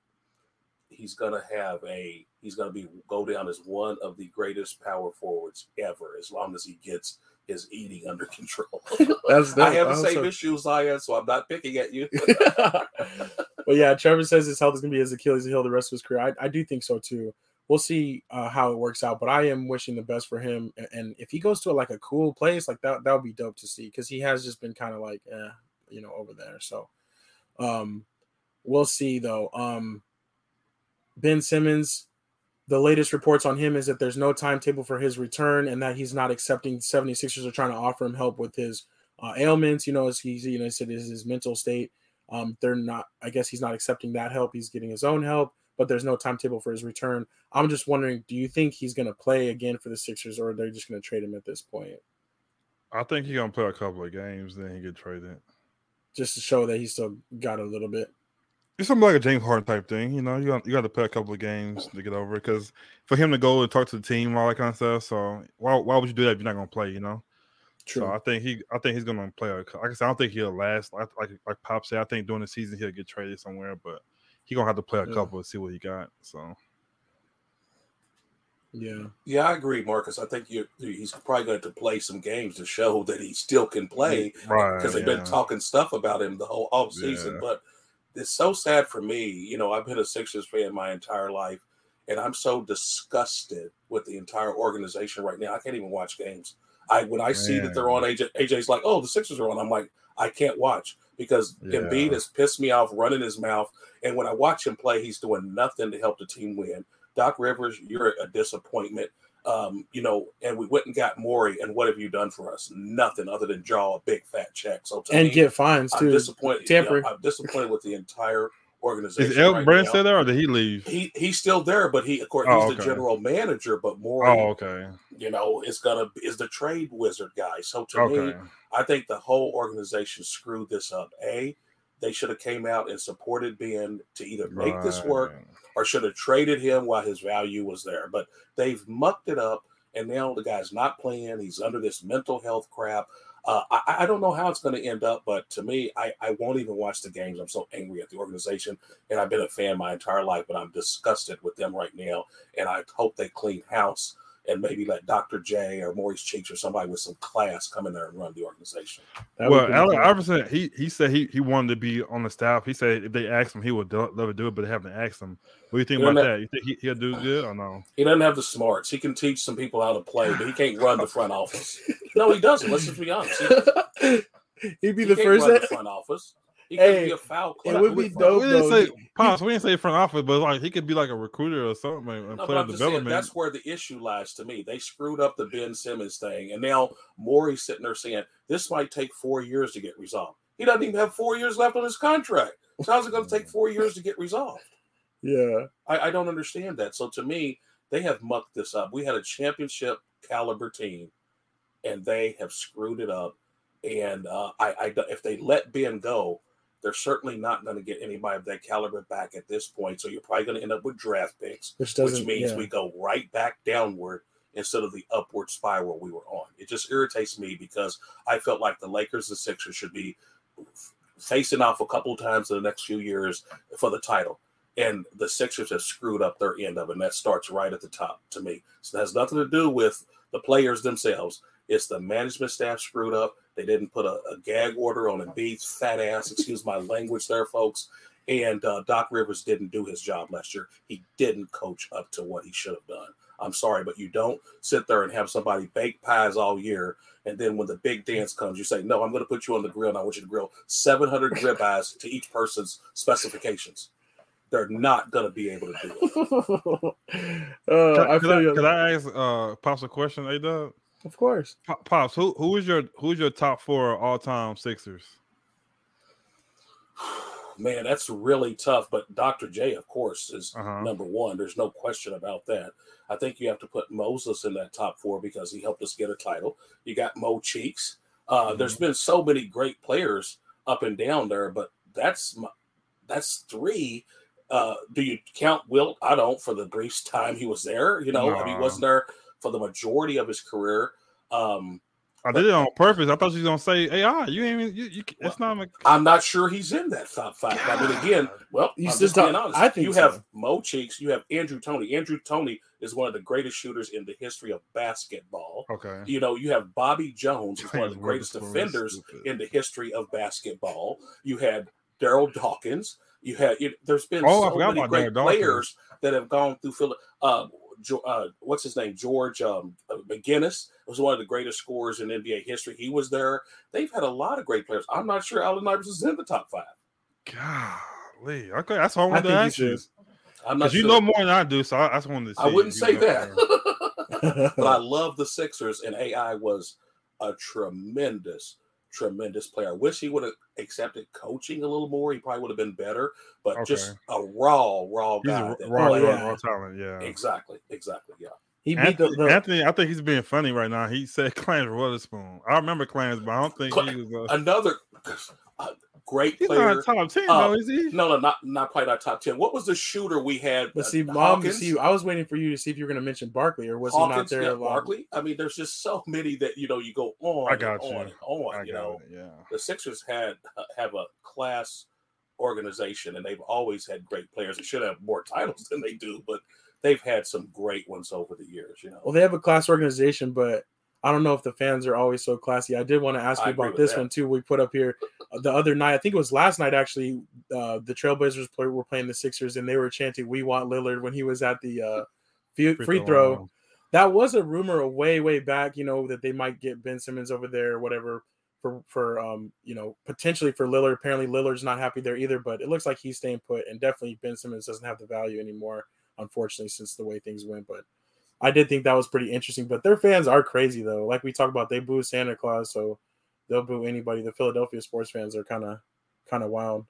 he's gonna have a he's gonna be go down as one of the greatest power forwards ever, as long as he gets his eating under control. That's I have the same issues, Zion, so I'm not picking at you. but yeah, Trevor says his health is going to be his Achilles heel the rest of his career. I, I do think so too. We'll see uh, how it works out, but I am wishing the best for him. A- And if he goes to a, like a cool place, like that, that would be dope to see because he has just been kind of like, eh, you know, over there. So, um, we'll see though. Um, Ben Simmons, the latest reports on him is that there's no timetable for his return and that he's not accepting 76ers are trying to offer him help with his uh, ailments. You know, as he's, you know, he said is his mental state. Um, they're not, I guess he's not accepting that help. He's getting his own help, but there's no timetable for his return. I'm just wondering, do you think he's going to play again for the Sixers or are they're just going to trade him at this point I think he's gonna play a couple of games, then he get traded. just to show that he's still got a little bit? It's something like a James Harden type thing, you know. You got you got to play a couple of games to get over it because for him to go and talk to the team, all that kind of stuff. So why why would you do that if you're not gonna play? You know. True. So I think he I think he's gonna play. A, like I said, I don't think he'll last. Like like, like Pop said, I think during the season he'll get traded somewhere, but he gonna have to play a Yeah. couple to see what he got. So yeah. yeah, I agree, Marcus. I think you he's probably going to play some games to show that he still can play. right because they've yeah. been talking stuff about him the whole off season. Yeah. But it's so sad for me. You know, I've been a Sixers fan my entire life, and I'm so disgusted with the entire organization right now. I can't even watch games. I when I see that they're on, AJ, AJ's like, "Oh, the Sixers are on." I'm like, I can't watch because Yeah. Embiid has pissed me off, running his mouth. And when I watch him play, he's doing nothing to help the team win. Doc Rivers, you're a disappointment. Um, you know, and we went and got Morey, and what have you done for us? Nothing other than draw a big fat check. So to And me, get fines I'm too. disappointed. you know, I'm disappointed with the entire organization. Is El right Brand now. still there or did he leave? He he's still there, but he of course Oh, he's the general manager. But Morey, Oh, okay. you know, is gonna is the trade wizard guy. So to me, I think the whole organization screwed this up. A, they should have came out and supported Ben to either make this work or should have traded him while his value was there. But they've mucked it up, and now the guy's not playing. He's under this mental health crap. Uh, I, I don't know how it's going to end up, but to me, I, I won't even watch the games. I'm so angry at the organization, and I've been a fan my entire life, but I'm disgusted with them right now. And I hope they clean house and maybe let Dr. J or Maurice Cheeks or somebody with some class come in there and run the organization. That well, be Allen cool. Iverson, he he said he, he wanted to be on the staff. He said if they asked him, he would do, love to do it, but they haven't asked him. What do you think about that- that? You think he, he'll do good or no? He doesn't have the smarts. He can teach some people how to play, but he can't run the front office. No, he doesn't. Let's just be honest. He, He'd be he the can't first. run the front office. He Hey, could be a foul it club. would be dope, we didn't though. say Pops, we didn't say front office, but like he could be like a recruiter or something and No, but player I'm just saying, development. that's where the issue lies to me. They screwed up the Ben Simmons thing, and now Morey's sitting there saying this might take four years to get resolved. He doesn't even have four years left on his contract. So how's it going to take four years to get resolved? Yeah. I, I don't understand that. So to me, they have mucked this up. We had a championship caliber team, and they have screwed it up. And uh, I, I, if they let Ben go, they're certainly not going to get anybody of that caliber back at this point. So you're probably going to end up with draft picks, Which which means yeah. we go right back downward instead of the upward spiral we were on. It just irritates me because I felt like the Lakers and Sixers should be facing off a couple of times in the next few years for the title. And the Sixers have screwed up their end of it. And that starts right at the top to me. So it has nothing to do with the players themselves. It's the management staff screwed up. They didn't put a, a gag order on Embiid's fat ass. Excuse my language there, folks. And uh, Doc Rivers didn't do his job last year. He didn't coach up to what he should have done. I'm sorry, but you don't sit there and have somebody bake pies all year, and then when the big dance comes, you say, "No, I'm going to put you on the grill, and I want you to grill 700 ribeyes to each person's specifications." They're not going to be able to do it. uh, Could, I could I, you. could I ask uh Pops a question, A Dub? Of course. Pops, who who is your who's your top four all time Sixers? Man, that's really tough. But Dr. J, of course, is Uh-huh. number one. There's no question about that. I think you have to put Moses in that top four because he helped us get a title. You got Mo Cheeks. Uh, Mhm. There's been so many great players up and down there, but that's my, that's three. Uh, do you count Wilt? I don't. For the brief time he was there, you know, I mean, he wasn't there for the majority of his career. Um, I did it on purpose. I thought you was gonna say AI. You ain't even you. you it's not. A, I'm not sure he's in that top five. I mean, again, well, You I'm still just being honest. I think you so. have Mo Cheeks, you have Andrew Toney. Andrew Toney is one of the greatest shooters in the history of basketball. okay. You know, you have Bobby Jones, who's one of the greatest defenders in the history of basketball. You had Darryl Dawkins. You had you, there's been Oh, I so forgot many about great Daryl players that have gone through Philip. Uh, Jo- uh, what's his name? George um, McGinnis was one of the greatest scorers in NBA history. He was there. They've had a lot of great players. I'm not sure Allen Iverson is in the top five. Golly. Okay, that's what I I wanted to think ask you. I'm not Because you know more than I do, so I, I just wanted to. See I wouldn't say that. but I love the Sixers, and AI was a tremendous, tremendous player. I wish he would have accepted coaching a little more. He probably would have been better, but just a raw, raw He's guy. a that- raw, Oh, raw, raw talent. Yeah. Exactly, exactly. Yeah. he beat the, Anthony, the Anthony, I think he's being funny right now. He said Clarence Weatherspoon. I remember Clarence, but I don't think he was. Uh, Another great he's player. not top ten, Uh, though, is he? No, no, not not quite our top ten. What was the shooter we had? but Uh, see, mom, see, I was waiting for you to see if you were going to mention Barkley or was he Hawkins, not there? yeah, long? Barkley. I mean, there's just so many that you know you go on I got and you. on and on. I you got know, it. Yeah. the Sixers had uh, have a class organization, and they've always had great players. They should have more titles than they do, but they've had some great ones over the years. You know, Well, they have a class organization, but I don't know if the fans are always so classy. I did want to ask I you about this that. one too. We put up here uh, the other night. I think it was last night actually. Uh, the Trailblazers play, were playing the Sixers, and they were chanting "We want Lillard" when he was at the uh, free, free throw. line. That was a rumor a way way back. You know that they might get Ben Simmons over there or whatever for for um you know potentially for Lillard. Apparently Lillard's not happy there either, but it looks like he's staying put, and definitely Ben Simmons doesn't have the value anymore, unfortunately, since the way things went. But I did think that was pretty interesting. But their fans are crazy though. Like we talked about, they boo Santa Claus, so they'll boo anybody. The Philadelphia sports fans are kind of kind of wild.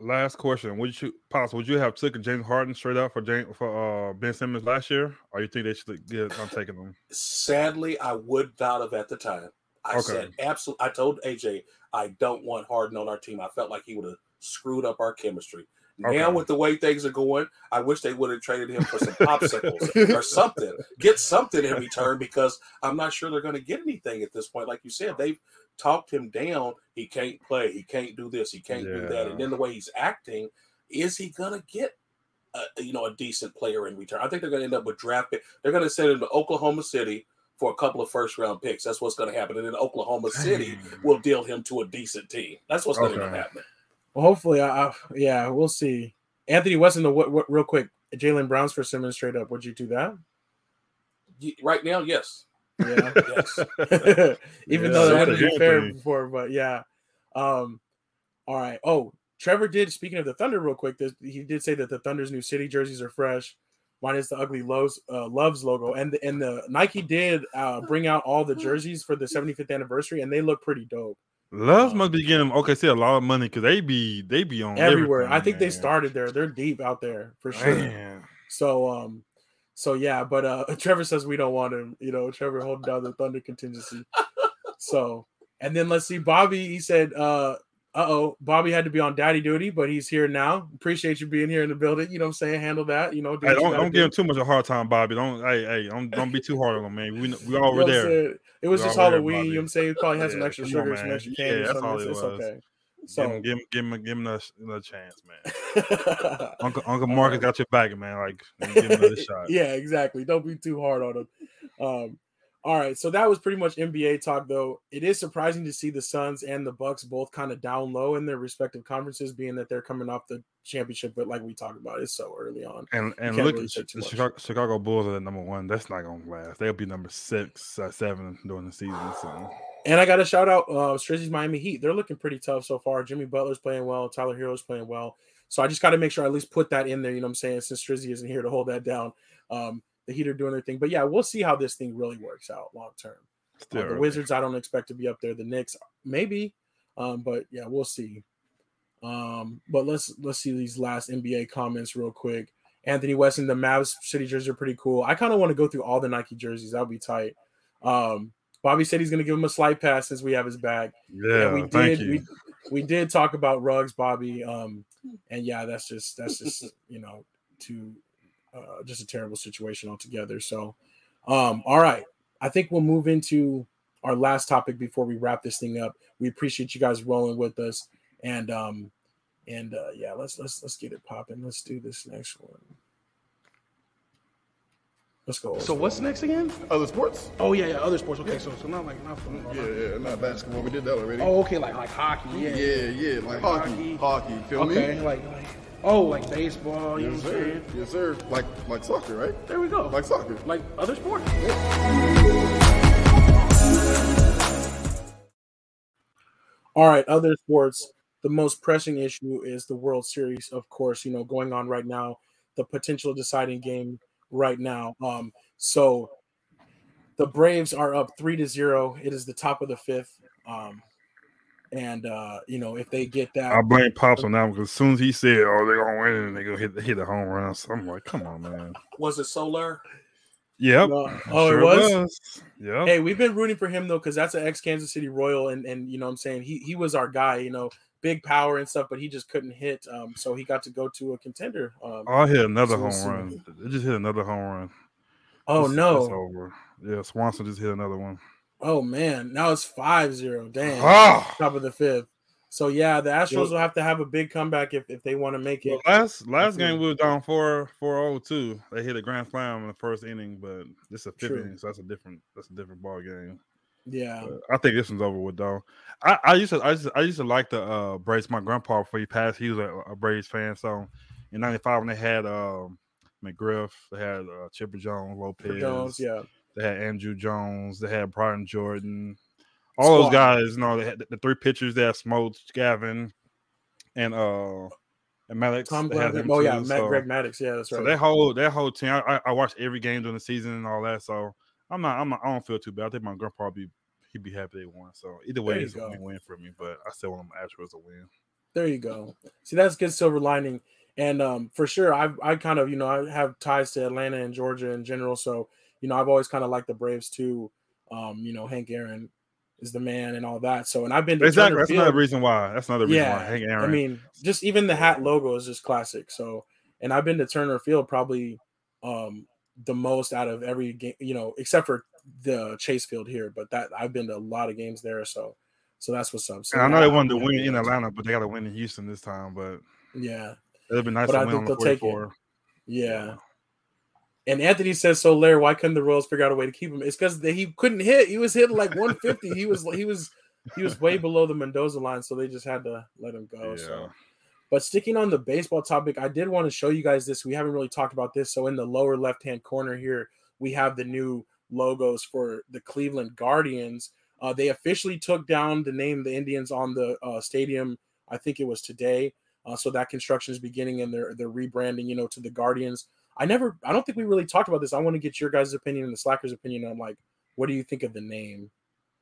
Last question: Would you, Pops, would you have taken James Harden straight up for James for uh, Ben Simmons last year, or you think they should get? I'm taking them. sadly, I would not have at the time. I Okay. said absolutely. I told AJ I don't want Harden on our team. I felt like he would have screwed up our chemistry. Now, with the way things are going, I wish they would have traded him for some popsicles or something. Get something in return because I'm not sure they're going to get anything at this point. Like you said, they've talked him down. He can't play. He can't do this. He can't do that. And then the way he's acting, is he going to get? A, you know, a decent player in return. I think they're going to end up with draft pick. They're going to send him to Oklahoma City for a couple of first round picks. That's what's going to happen. And then Oklahoma City Dang. will deal him to a decent team. That's what's going to Okay. happening. Well, hopefully, I, I yeah, we'll see. Anthony Weston, the what, what real quick, Jaylen Brown's for Simmons straight up. Would you do that? Right now, yes. Yeah. Yes. Even Yeah, though that that's wouldn't a be fair thing. before, but yeah. Um, all right. Oh, Trevor did. Speaking of the Thunder, real quick, this, he did say that the Thunder's new city jerseys are fresh, minus the ugly Lowe's uh, Loves logo, and the, and the Nike did uh, bring out all the jerseys for the 75th anniversary, and they look pretty dope Loves must be getting okay. See a lot of money because they be they be on everywhere. I think they started there. They're deep out there for sure. Man. So um so yeah, but uh Trevor says we don't want him, you know, Trevor holding down the Thunder contingency. so and then let's see Bobby, he said uh uh-oh, Bobby had to be on daddy duty, but he's here now. Appreciate you being here in the building. You know what I'm saying? Handle that, you know. do hey, don't, don't do. give him too much of a hard time, Bobby. Don't hey hey don't don't be too hard on him, man. We we all were there. It was We're just all there, Halloween, you know what I'm saying? He probably had some extra come on, sugar, some extra Yeah, candy or that's all it it's was. okay. Give So him give him give him, give him another, another chance, man. Uncle Uncle Marcus right. got your back, man. Like give him another shot. yeah, exactly. Don't be too hard on him. Um, All right, so that was pretty much NBA talk, though. It is surprising to see the Suns and the Bucks both kind of down low in their respective conferences, being that they're coming off the championship. But like we talked about, it's so early on. And and look, really at say too the. Chicago, Chicago Bulls are at number one. That's not gonna last. They'll be number six, uh, seven during the season. So And I got to shout out uh, Strizzy's Miami Heat. They're looking pretty tough so far. Jimmy Butler's playing well. Tyler Herro's playing well. So I just got to make sure I at least put that in there. You know what I'm saying? Since Strizzy isn't here to hold that down, um, the Heat are doing their thing. But yeah, we'll see how this thing really works out long term. Uh, the. Wizards, I don't expect to be up there. The Knicks, maybe, um, but yeah, we'll see. Um, but let's let's see these last NBA comments real quick. Anthony Weston, the Mavs city jerseys are pretty cool. I kind of want to go through all the Nike jerseys. That would be tight. Um, Bobby said he's going to give him a slight pass since we have his back. Yeah, we thank did. We, we did talk about Ruggs, Bobby. Um, and yeah, that's just that's just you know too uh, just a terrible situation altogether. So, um, all right, I think we'll move into our last topic before we wrap this thing up. We appreciate you guys rolling with us, and um, and uh, yeah, let's let's let's get it popping. Let's do this next one. Let's go. So what's next again? Other sports? Oh yeah, yeah, other sports. Okay, so so not like not from Yeah, yeah, not basketball. We did that already. Oh, okay, like like hockey. Yeah. yeah, yeah, like hockey, hockey. Feel Okay, me? like like oh like baseball. You know Yes, what I'm sir. saying? Yes, sir. Like, like soccer, right? There we go. Like soccer. like other sports. All right, other sports. The most pressing issue is the World Series, of course, you know, going on right now, the potential deciding game right now. Um, so the Braves are up three to zero. It is the top of the fifth. Um, and uh, you know, if they get that I blame Pops on that because as soon as he said, "Oh, they're gonna win," and they go hit hit a home run, so I'm like, "Come on, man." Was it Soler? Yep. No. Oh, it Sure was? Yeah. Hey, we've been rooting for him though, because that's an ex Kansas City Royal, and and you know what I'm saying he he was our guy, you know, big power and stuff, but he just couldn't hit. Um, so he got to go to a contender. Um, I hit another home see. run. They just hit another home run. oh It's- it's no! over. Yeah, Swanson just hit another one. Oh man, now it's 5-0. Damn. Ah! top of the fifth. So yeah, the Astros will have to have a big comeback if, if they want to make it. Well, last last game we were down 4 4 too. They hit a grand slam in the first inning, but this is a fifth True. inning, so that's a different that's a different ball game. Yeah. But I think this one's over with though. I, I used to I used to, I used to like the uh Braves. My grandpa before he passed, he was a, a Braves fan. So in '95 when they had um McGriff, they had uh, Chipper Jones, Lopez, Jones, yeah. They had Andruw Jones, they had Brian Jordan, all those guys. You know, they had the, the three pitchers. that smoked Gavin, and uh and Maddux. Tom Glavine. Oh yeah, too, Matt, so- Greg Maddux. Yeah, that's so right. that whole that whole team, I, I, watched every game during the season and all that. So I'm not, I'm not, I don't feel too bad. I think my grandpa be he'd be happy they won. So either way, it's a win for me. But I still want them Astros to win. There you go. See, that's good silver lining. And um, for sure, I I kind of you know I have ties to Atlanta and Georgia in general, so you know I've always kind of liked the Braves too. Um, you know Hank Aaron is the man and all that. So and I've been to Exactly. Turner That's Field. another reason why. That's another reason Yeah, why. Hank Aaron. I mean, just even the hat logo is just classic. So, and I've been to Turner Field probably um the most out of every game, you know, except for the Chase Field here. But that I've been to a lot of games there. So, so that's what's up. So and I know they wanted to win in Atlanta, but they got to win in Houston this time. But. Yeah, it'd be nice But to I win think on the they'll take it. 44. yeah. And Anthony says, "So, Lair, why couldn't the Royals figure out a way to keep him? It's because he couldn't hit. He was hitting like 150. he was he was he was way below the Mendoza line, so they just had to let him go. So." But sticking on the baseball topic, I did want to show you guys this. We haven't really talked about this. So in the lower left-hand corner here, we have the new logos for the Cleveland Guardians. Uh, they officially took down the name the Indians on the uh, stadium. I think it was today. Uh, so that construction is beginning and they're they're rebranding, you know, to the Guardians. I never, I don't think we really talked about this. I want to get your guys' opinion and the Slackers' opinion on like, what do you think of the name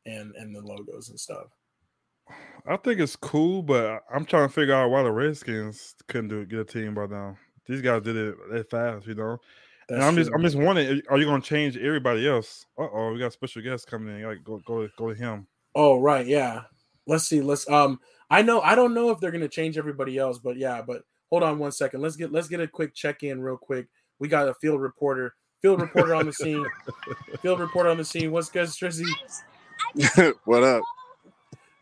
and and the logos and stuff? I think it's cool, but I'm trying to figure out why the Redskins couldn't do get a team by now. These guys did it that fast, you know. and I'm just. I'm just wondering, are you gonna change everybody else? Uh oh, we got a special guest coming in. Like go go go to him. Oh right, yeah. Let's see. Let's um. I know. I don't know if they're gonna change everybody else, but yeah. But hold on one second. Let's get let's get a quick check in real quick. We got a field reporter. Field reporter on the scene. Field reporter on the scene. What's good, Strizzy? what up?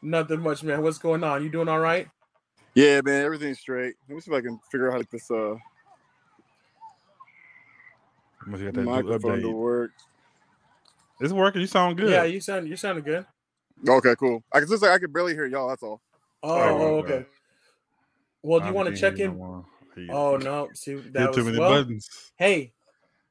Nothing much, man. What's going on? You doing all right? Yeah, man, everything's straight. Let me see if I can figure out how to get this uh Must get that microphone to work. It's working. You sound good. Yeah, you sound you sounded good. Okay, cool. I can just like I could barely hear y'all. That's all. Oh, Oh, oh, okay. okay. Well, do you want to check hear in? No more. He- Oh no, see hit that too many well. buttons. Hey,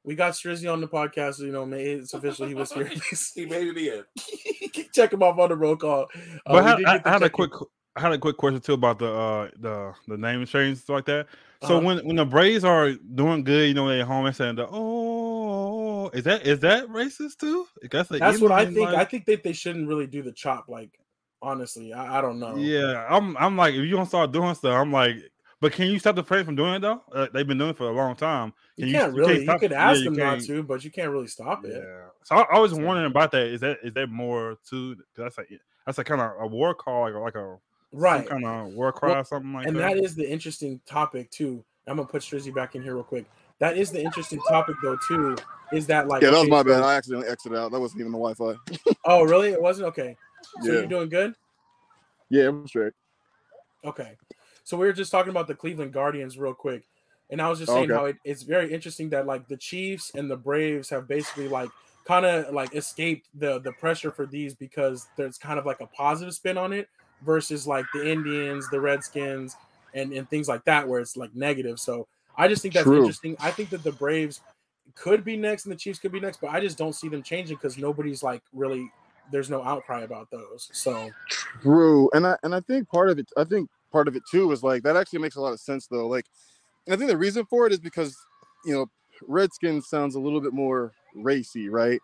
we got Strizzy on the podcast. So, you know, it's official. He was here. He made it in. check him off on the roll call. Uh, But we I, I, get the I had a check-in. quick, I had a quick question too about the uh the the name change stuff like that. So Uh-huh. when when the Braves are doing good, you know, they at home and saying the oh, is that is that racist too? That's, the That's what I Indian, think. I think that they shouldn't really do the chop. Like, honestly, I, I don't know. Yeah, I'm I'm like, if you don't start doing stuff, I'm like, but can you stop the Braves from doing it though? Uh, they've been doing it for a long time. you Can can't you really. can't You, stop- could yeah, ask you them not to, but you can't really stop it. Yeah. it. So I, I was So- wondering about that. Is that is that more too? 'cause That's a that's a kind of a war call, like, like a Right. kind of war cry Well, or something like that? and that. that is the interesting topic too. I'm gonna put Strizzy back in here real quick. That is the interesting topic though too. Is that like Yeah, that was okay, my bad. I accidentally exited out. That wasn't even the Wi-Fi. Oh, really? It wasn't okay. So Yeah, you're doing good. yeah, I'm straight. Okay. So we were just talking about the Cleveland Guardians real quick. And I was just saying Okay. how it, it's very interesting that like the Chiefs and the Braves have basically like kind of like escaped the the pressure for these because there's kind of like a positive spin on it versus like the Indians, the Redskins, and, and things like that where it's like negative. So I just think that's True. interesting. I think that the Braves could be next and the Chiefs could be next, but I just don't see them changing because nobody's like really there's no outcry about those. So True, and I and I think part of it, I think part of it too is like that actually makes a lot of sense though. Like, I think the reason for it is because you know Redskins sounds a little bit more racy, right?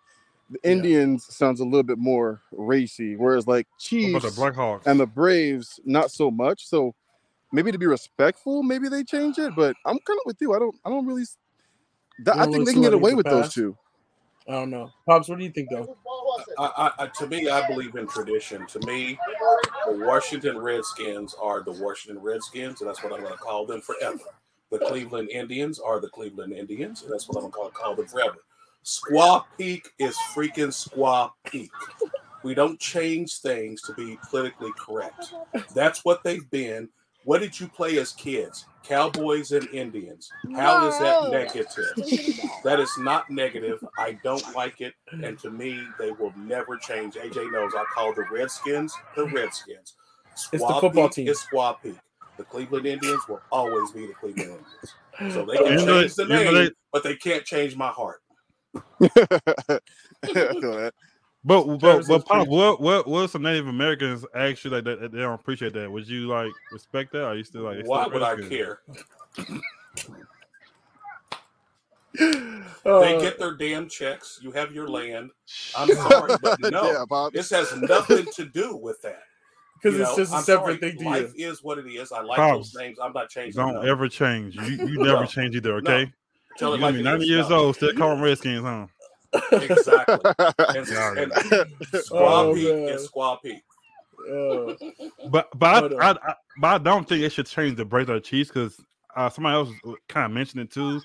The Yeah. Indians sounds a little bit more racy, whereas like Chiefs the Blackhawks? and the Braves not so much. So maybe to be respectful, maybe they change it. But I'm kind of with you. I don't. I don't really. That, I think they can get away with those two. I don't know. Pops, what do you think though? I, I, to me, I believe in tradition. To me, the Washington Redskins are the Washington Redskins, and that's what I'm going to call them forever. The Cleveland Indians are the Cleveland Indians, and that's what I'm going to call them forever. Squaw Peak is freaking Squaw Peak. We don't change things to be politically correct. That's what they've been. What did you play as kids? Cowboys and Indians. How is that negative? That is not negative. I don't like it. And to me, they will never change. AJ knows I call the Redskins the Redskins. It's the football Peak team. Is Squaw Peak. The Cleveland Indians will always be the Cleveland Indians. So they can change the name, but they can't change my heart. I feel that. But but but Pop, what what what some Native Americans actually like that that they don't appreciate that? Would you like respect that? Or are you still like? it's Why still would I care? Uh, They get their damn checks. You have your land. I'm sorry, but no. yeah, Bob. This has nothing to do with that. because it's know, just a I'm separate sorry, thing to Life you. is what it is. I like Pops, those names. I'm not changing. Don't them. ever change. You you never No. change either. No. Okay. Tell You're it like be it ninety is. years No. old, still calling Redskins, huh? Exactly. And, Yeah. and Oh, Squaw Peak man. is Squaw Peak. Uh, But but I. I, I but I don't think it should change the Braves or the Chiefs because uh, somebody else kind of mentioned it too.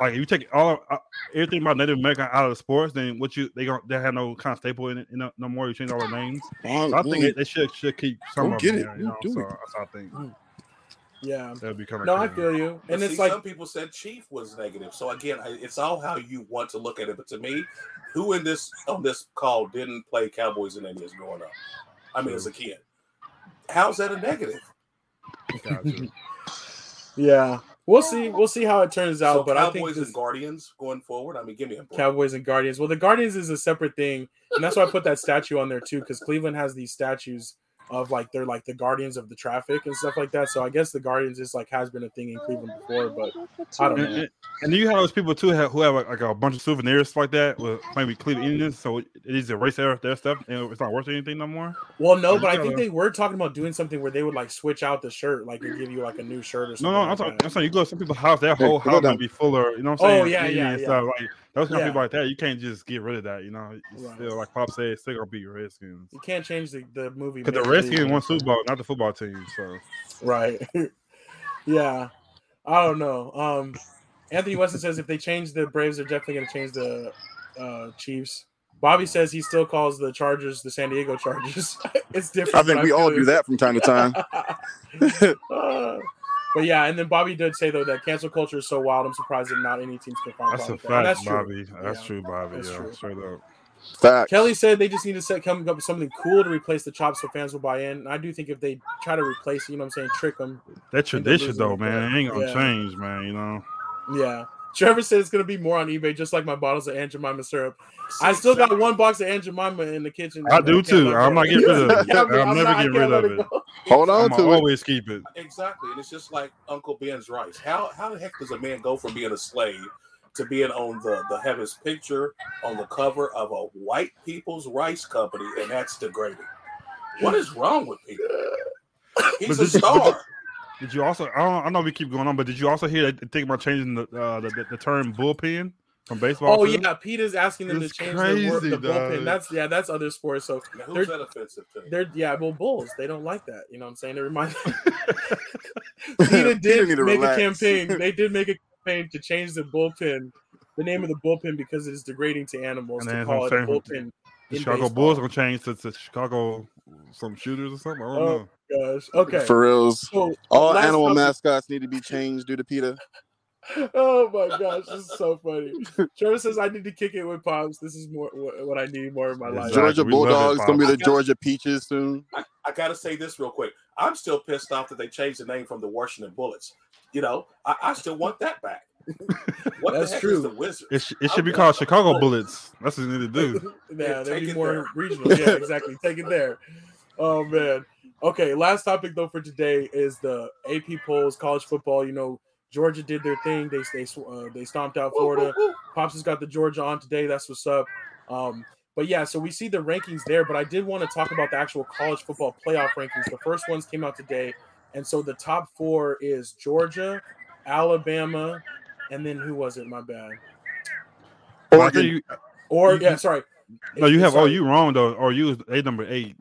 Like if you take all uh, everything about Native American out of the sports, then what you they going they have no kind of staple in it. You know, no more. You change all the names. So I think they, they should should keep some Go of get them it. there, you Go know, do so it. that's how I think yeah. that'd be kind of No, I feel you. But And it's see, like some people said Chief was negative. So again, I, it's all how you want to look at it. But to me, who in this on this call didn't play Cowboys and Indians growing up? I mean, as a kid, how's that a negative? Gotcha. yeah. We'll see. We'll see how it turns out. so but I think Cowboys this, and Guardians going forward. I mean, give me a break. Cowboys and Guardians. Well, the Guardians is a separate thing, and that's why I put that statue on there too, because Cleveland has these statues of like they're like the guardians of the traffic and stuff like that. So I guess the Guardians is like has been a thing in Cleveland before, but I don't And, know. and, and then you have those people too who have like, like a bunch of souvenirs like that with maybe Cleveland oh. Indians. So it is erase their, their stuff and it's not worth anything no more. Well, no, but I think they were talking about doing something where they would like switch out the shirt, like and give you like a new shirt or No, something. no, I'm like talking. I'm saying you go to some people's house, their whole house down. might be fuller. you know what I'm oh, saying? Oh, yeah, Indian yeah, yeah. Stuff. Like those kind Yeah. of people like that, you can't just get rid of that. You know, it's Right. still like Pop said, it's still gonna be Redskins. You can't change the, the movie. Because the Redskins won Super Bowl, not the football team. So Right. yeah. I don't know. Um Anthony Weston says if they change the Braves, they're definitely gonna change the uh Chiefs. Bobby says he still calls the Chargers the San Diego Chargers. it's different. I think but we all do that from time to time. Uh, but yeah, and then Bobby did say though that cancel culture is so wild. I'm surprised that not any teams can find that's a fault with that. And fact, that's true. Bobby. That's Yeah, true, Bobby. that's yeah, true. straight up. Facts. Kelly said they just need to set come up with something cool to replace the chops so fans will buy in. And I do think if they try to replace, you know what I'm saying, trick them. That tradition losing though, man, but- it ain't gonna yeah. change, man. You know. Yeah. Trevor said it's gonna be more on eBay, just like my bottles of Aunt Jemima syrup. I still got one box of Aunt Jemima in the kitchen. I do can't too. I'm go. not getting rid of it. Yeah, I'm I'm never not- getting rid of it it. go. Hold on I'm to it. always keep it. Exactly, and it's just like Uncle Ben's rice. How how the heck does a man go from being a slave to being on the the have his picture on the cover of a white people's rice company, and that's degrading? What is wrong with people? He's But a this- but star. Did you also? I, don't, I know we keep going on, but did you also hear that think about changing the uh, the, the, the term bullpen from baseball? Oh too? yeah, PETA's asking them It's to change the, crazy, the bullpen. That's yeah, that's other sports. So Now, they're- who's that offensive to? they're yeah, well, Bulls they don't like that. You know what I'm saying? It reminds PETA PETA did need to make relax. a campaign. They did make a campaign to change the bullpen, the name of the bullpen because it is degrading to animals And to call it a saying- bullpen. The in Chicago baseball. Bulls gonna change to, to Chicago some shooters or something. I don't Oh, know. Gosh. Okay. For reals. so All animal topic- mascots need to be changed due to PETA. Oh my gosh, this is so funny. Trevor says I need to kick it with pops. This is more what, what I need more in my life. Georgia we love it, Bulldogs gonna be Pops. the Georgia Peaches soon. I, I got to say this real quick. I'm still pissed off that they changed the name from the Washington Bullets. You know, I, I still want that back. What That's the true. is the Wizards? It, sh- it should be called Chicago Bullets. Bullets. That's what you need to do. yeah, Yeah, they'd be more there. regional. Yeah, exactly. Take it there. Oh man. Okay, last topic though for today is the AP polls, college football. You know, Georgia did their thing. They they uh, they stomped out Florida. Pops has got the Georgia on today. That's what's up. Um, but yeah, so we see the rankings there. But I did want to talk about the actual college football playoff rankings. The first ones came out today, and so the top four is Georgia, Alabama, and then who was it? My bad. Well, I Oregon. think you, Or You- yeah, sorry. no, you have. Oh, Sorry. you wrong though. Or you is a number eight.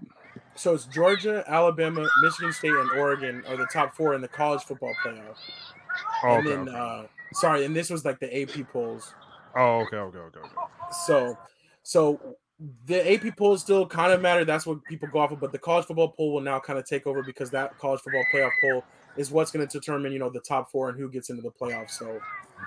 So it's Georgia, Alabama, Michigan State, and Oregon are the top four in the college football playoff. Oh, and okay. then, okay. uh, sorry, and this was like the AP polls. oh, okay, okay, okay, okay. So, so the AP polls still kind of matter. That's what people go off of. But the college football poll will now kind of take over because that college football playoff poll is what's going to determine, you know, the top four and who gets into the playoffs. So,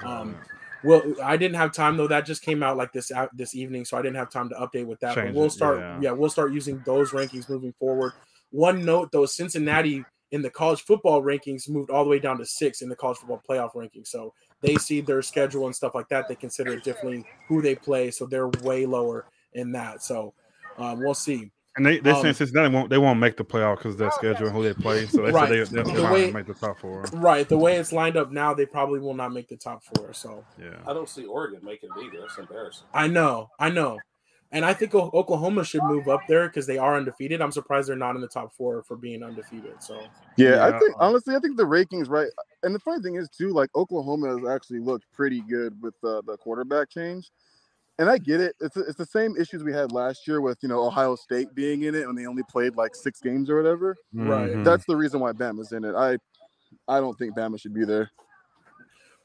um, well, I didn't have time though. That just came out like this out this evening, so I didn't have time to update with that. Change but we'll it, start, yeah. yeah. we'll start using those rankings moving forward. One note though, Cincinnati in the college football rankings moved all the way down to six in the college football playoff rankings. So they see their schedule and stuff like that. They consider it differently who they play, so they're way lower in that. So um, we'll see. And they they Um, saying Cincinnati won't they won't make the playoff because of their schedule and who they play. So they Right. said they, they, The they're way- make the top four. Right, the way it's lined up now, they probably will not make the top four. So Yeah. I don't see Oregon making it either. That's embarrassing. I know, I know. And I think Oklahoma should move up there because they are undefeated. I'm surprised they're not in the top four for being undefeated. So Yeah, I think honestly, I think the rankings right. And the funny thing is too, like Oklahoma has actually looked pretty good with the the quarterback change. And I get it. It's it's the same issues we had last year with you know Ohio State being in it when they only played like six games or whatever. Right. Mhm. That's the reason why Bama's in it. I I don't think Bama should be there.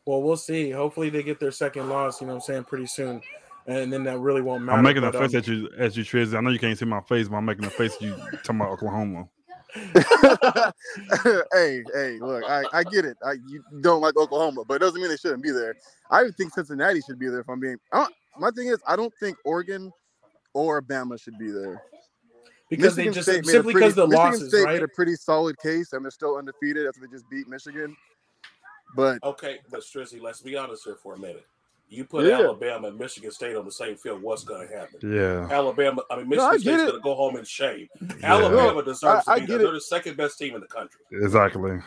well, we'll see. Hopefully they get their second loss, you know what I'm saying, pretty soon. And then that really won't matter. I'm making a face um, at you as you Triz. I know you can't see my face, but I'm making a face at you talking about Oklahoma. hey, hey, look, I, I get it. I you don't like Oklahoma, but it doesn't mean they shouldn't be there. I think Cincinnati should be there. If I'm being, I don't, my thing is, I don't think Oregon or Bama should be there. because Michigan they just State made a simply pretty- because the Michigan losses, State right? made a pretty solid case, and they're still undefeated after they just beat Michigan. But Okay, but Strizzy, let's be honest here for a minute. You put Yeah. Alabama and Michigan State on the same field, what's going to happen? Yeah. Alabama, I mean, No, I Michigan State's it. going to go home in shame. Yeah. Alabama deserves I- to be get there. it. They're the second best team in the country. Exactly.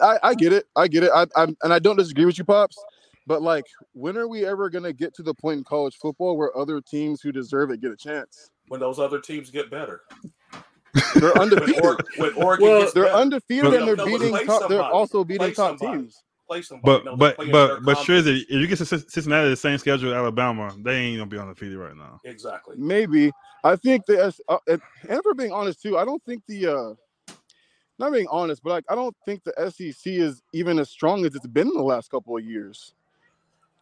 I, I get it. I get it. I, I'm, and I don't disagree with you, pops. But like, when are we ever gonna get to the point in college football where other teams who deserve it get a chance? When those other teams get better, They're when, undefeated. or, when Oregon Well, they're better, undefeated No, and they're no, beating. play Top, they're also beating Play top somebody. teams. play somebody. But No, they're but but their but Triz, conference. if you get to Cincinnati the same schedule as Alabama, they ain't gonna be undefeated right now. Exactly. Maybe I think the uh, and and for being honest too, I don't think the uh not being honest, but like I don't think the SEC is even as strong as it's been in the last couple of years.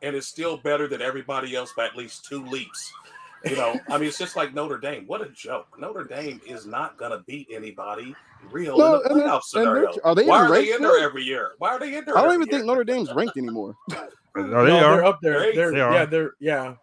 And it's still better than everybody else by at least two leaps. You know, I mean, it's just like Notre Dame. What a joke. Notre Dame is not going to beat anybody real No, in the they're- playoff and they're- scenario. are they Why are they in there still? every year? Why are they in there? I don't every even think? Notre Dame's ranked anymore. Oh, they No, are. they're up there. They're. They're, yeah, they're yeah.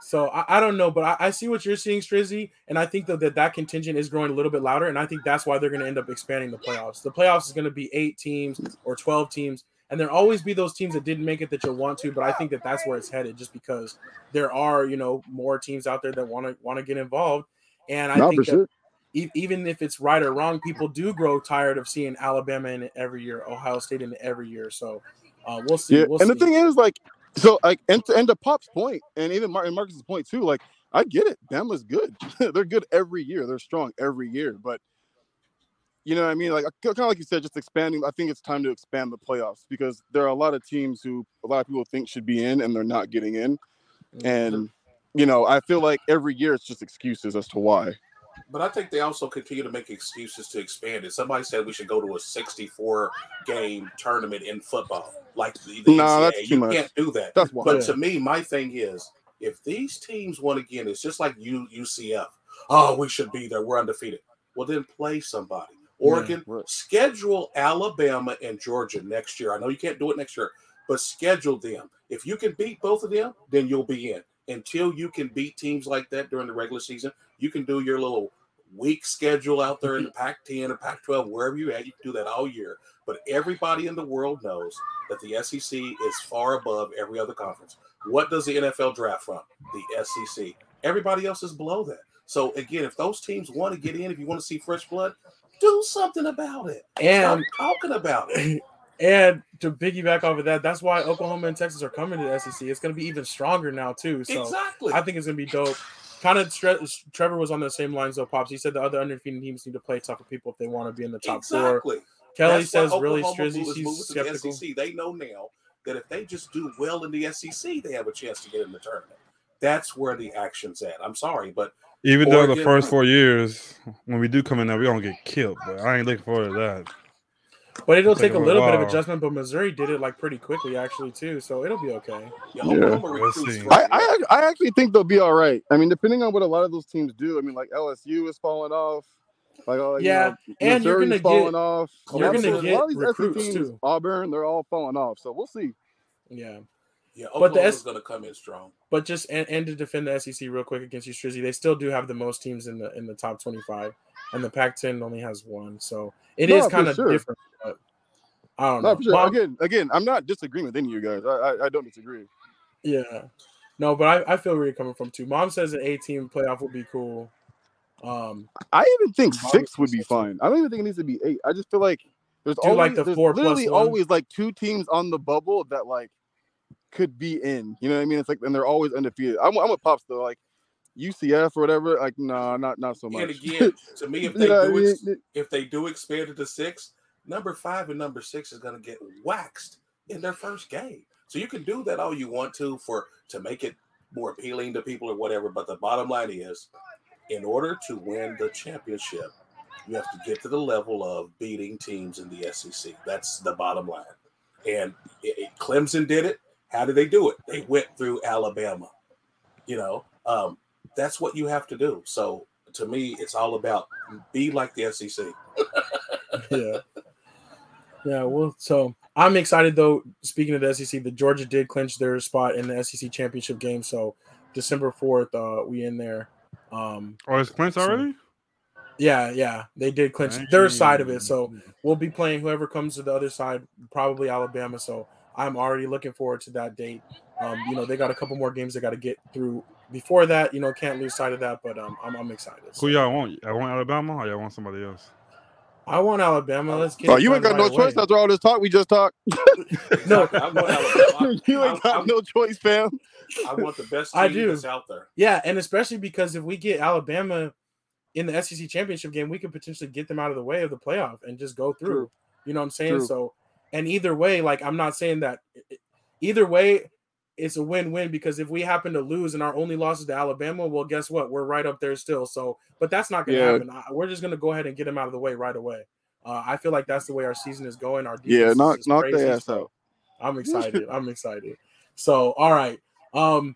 So I, I don't know, but I, I see what you're seeing, Strizzy, and I think though that that contingent is growing a little bit louder, and I think that's why they're going to end up expanding the playoffs. The playoffs is going to be eight teams or twelve teams, and there always be those teams that didn't make it that you'll want to, but I think that that's where it's headed, just because there are you know more teams out there that want to want to get involved, and I No, think that sure. e- even if it's right or wrong, people do grow tired of seeing Alabama in every year, Ohio State in every year. So uh, we'll see. Yeah, we'll and the thing is, like, so like, and to, and to Pop's point, and even Martin Marcus's point too, like, I get it. Bama's good. They're good every year. They're strong every year. But you know what I mean? Like, kind of like you said, just expanding. I think it's time to expand the playoffs because there are a lot of teams who a lot of people think should be in and they're not getting in. Mm, and you know, I feel like every year it's just excuses as to why. But I think they also continue to make excuses to expand it. Somebody said we should go to a 64 game tournament in football, like the, the Nah, that's NCAA. too You much. can't do that. That's why. But to me, my thing is, if these teams won again, it's just like U, UCF. Oh, we should be there. We're undefeated. Well, then play somebody. Oregon, right. schedule Alabama and Georgia next year. I know you can't do it next year, but schedule them. If you can beat both of them, then you'll be in. Until you can beat teams like that during the regular season, you can do your little week schedule out there in the mm-hmm. Pac 10 or Pac 12, wherever you're at. You can do that all year. But everybody in the world knows that the SEC is far above every other conference. What does the NFL draft from? The SEC. Everybody else is below that. So again, if those teams want to get in, if you want to see fresh blood, do something about it. And Stop talking about it. And to piggyback off of that, that's why Oklahoma and Texas are coming to the SEC. It's going to be even stronger now too. So exactly. I think it's going to be dope. Kind of, Tre- Trevor was on the same lines though. Pops. He said the other undefeated teams need to play tougher people if they want to be in the top four. exactly. Kelly That's says really Strizzy she's skeptical. the SEC. They know now that if they just do well in the SEC, they have a chance to get in the tournament. That's where the action's at. I'm sorry, but Even though the first four years, when we do come in there, we're gonna get killed. But I ain't looking forward to that. But it'll Take take a a little bit of adjustment. But Missouri did it like pretty quickly actually too, so it'll be okay. yeah, Yeah. We'll see. I, I I actually think they'll be all right. I mean, depending on what a lot of those teams do. I mean, like LSU is falling off. Like, you Yeah, know, and you're Missouri's gonna get- falling off. you're A gonna get a lot of these recruits, teams, too. Auburn, they're all falling off. So we'll see. Yeah. Yeah, But the Oklahoma's S- going to come in strong. But just and, and to defend the SEC real quick against you, Strizzy, they still do have the most teams in the in the top twenty five, and the Pac ten only has one, so it is No, for kind of sure. different. But I don't No, know. sure. Mom- Again, again, I'm not disagreeing with any of you guys. I I, I don't disagree. yeah, no, but I, I feel where you're coming from too. Mom says an eight team playoff would be cool. Um, I even think six would be fine. I don't even think it needs to be eight. I just feel like there's Do always like the there's four plus literally one. always like two teams on the bubble that like could be in. You know what I mean? It's like and they're always undefeated. I'm I'm a pops though, like UCF or whatever. Like nah, not not so much. And again, to me, if they I do ex- mean? if they do expand it to six, number five and number six is going to get waxed in their first game. So you can do that all you want to for to make it more appealing to people or whatever. But the bottom line is, in order to win the championship, you have to get to the level of beating teams in the SEC. That's the bottom line. And it, it- Clemson did it. How did they do it? They went through Alabama. You know, um, that's what you have to do. So to me, it's all about be like the SEC. yeah, yeah. Well, so I'm excited though. Speaking of the SEC, the Georgia did clinch their spot in the SEC championship game. So December fourth, uh, we in there. Um, Oh, it's Quince So- already? Yeah, yeah, they did clinch their side of it. So we'll be playing whoever comes to the other side, probably Alabama. So I'm already looking forward to that date. Um, you know, they got a couple more games they got to get through before that. You know, can't lose sight of that. But um, I'm, I'm excited. Who y'all want? I want Alabama or y'all want somebody else? I want Alabama. Let's get. Oh, it you ain't done got no right choice away. after all this talk we just talked. No. I'm going Alabama. you I, ain't got I- no choice, fam. I want the best team I do. that's out there. Yeah, and especially because if we get Alabama in the SEC championship game, we could potentially get them out of the way of the playoff and just go through. True. You know what I'm saying? True. So, and either way, like I'm not saying that either way, it's a win-win because if we happen to lose and our only loss is to Alabama, well, guess what? We're right up there still. So, but that's not going to Yeah. happen. I- We're just going to go ahead and get them out of the way right away. Uh, I feel like that's the way our season is going. Our Yeah, defense knock is knock crazy, their ass so- out. I'm excited. I'm excited. So, all right. Um,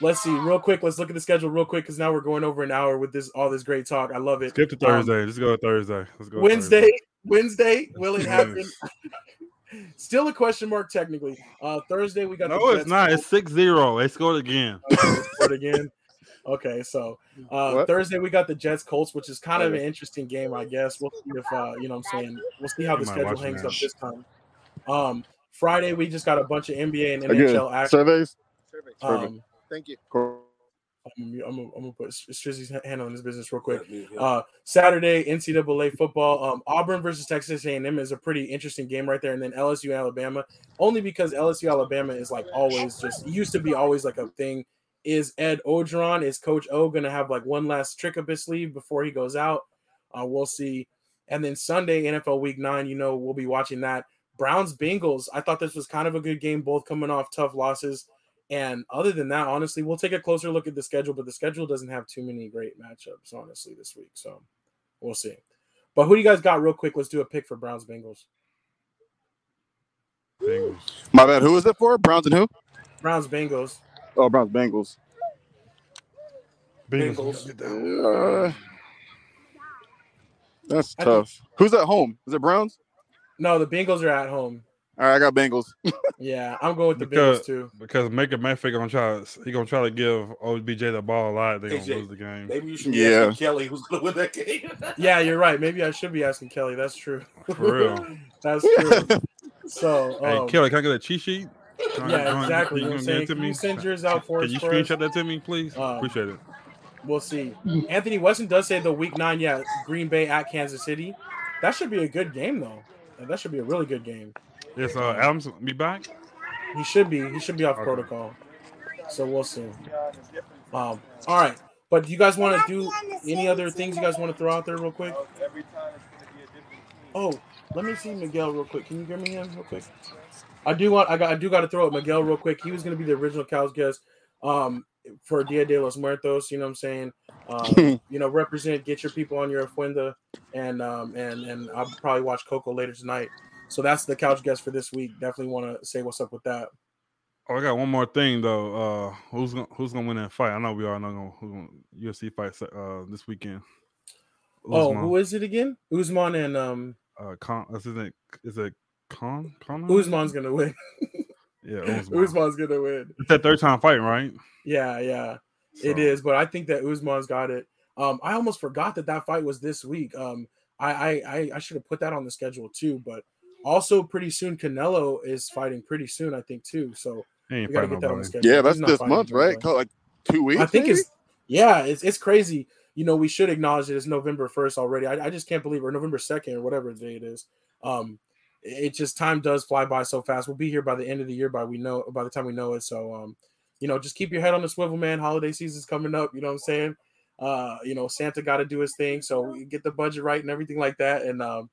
let's see real quick. Let's look at the schedule real quick because now we're going over an hour with this all this great talk. I love it. Skip to Um, Thursday. Let's go to Thursday. Let's go. Wednesday, Thursday. Wednesday, will it happen? Still a question mark technically. Uh, Thursday we got the No, it's not. Colts. It's 6 0. They scored again. Scored again. Okay, so uh, What? Thursday we got the Jets Colts, which is kind of an interesting game, I guess. We'll see if uh, you know what I'm saying. We'll see how the schedule hangs that. up this time. Um, Friday we just got a bunch of NBA and Again, NHL action. surveys. Perfect. Um, Thank you. I'm, gonna- I'm, gonna- I'm gonna put Strizzy's handling this business real quick. Uh, Saturday NCAA football. Um, Auburn versus Texas A&M is a pretty interesting game right there, and then LSU Alabama. Only because LSU Alabama is like always just used to be always like a thing. Is Ed Orgeron is Coach O gonna have like one last trick up his sleeve before he goes out? Uh, we'll see. And then Sunday NFL Week Nine, you know, we'll be watching that. Browns Bengals. I thought this was kind of a good game, both coming off tough losses. And other than that, honestly, we'll take a closer look at the schedule, but the schedule doesn't have too many great matchups, honestly, this week. So we'll see. But who do you guys got real quick? Let's do a pick for Browns Bengals. Bengals. My bad. Who is it for? Browns and who? Browns Bengals. Oh, Browns Bengals. Bengals. Bengals. Uh, that's I tough. Who's at home? Is it Browns? No, the Bengals are at home. All right, I got Bengals. Yeah, I'm going with the Because- Bengals too. Because Baker Mayfield gonna try. He gonna try to give OBJ the ball a lot. They gonna AJ, lose the game. Maybe you should be Yeah. asking Kelly who's going to win that game. Yeah, you're right. Maybe I should be asking Kelly. That's true. For real. That's true. So, Hey, um, Kelly, can I get a cheat sheet? Can yeah, I- exactly. You can know what I'm get it saying? to Can me? send yours out for Can us you for us? screenshot that to me, please? Um, Appreciate it. We'll see. Anthony Weston does say the week nine, yeah, Green Bay at Kansas City. That should be a good game, though. That should be a really good game. Yes, uh, Adams be back. He should be. He should be off Okay. protocol. So we'll see. Um. All right. But do you guys want to do any other things you guys want to throw out there real quick? Oh, let me see Miguel real quick. Can you give me him real quick? I do want. I got. I do got to throw at Miguel real quick. He was going to be the original couch guest. Um. For Dia de los Muertos, you know what I'm saying. Um, you know, represent, get your people on your ofrenda, and um, and and I'll probably watch Coco later tonight. So that's the couch guest for this week. Definitely want to say what's up with that. Oh, I got one more thing though. Uh, who's gonna who's gonna win that fight? I know we all know gonna, who's gonna UFC fight uh this weekend. Oh, who is it again? Usman and um uh Con? Is it is it Con? Con? Usman's gonna win. Yeah, Usman. Usman's gonna win. It's that third time fight, right? Yeah, yeah, it So, is. But I think that Usman's got it. Um, I almost forgot that that fight was this week. Um, I I I, I should have put that on the schedule too. But also pretty soon, Canelo is fighting pretty soon. I think too. So He we gotta get that on the schedule. Yeah, that's this month, right? nobody. Like two weeks. I think maybe? it's yeah, it's it's crazy. You know, we should acknowledge it. It's November first already. I, I just can't believe, or November second, or whatever day it is. Um, it, it just time does fly by so fast. We'll be here by the end of the year. By we know by the time we know it. So, um, you know, just keep your head on the swivel, man. Holiday season's coming up. You know what I'm saying? Uh, you know, Santa got to do his thing, so we get the budget right and everything like that. And um,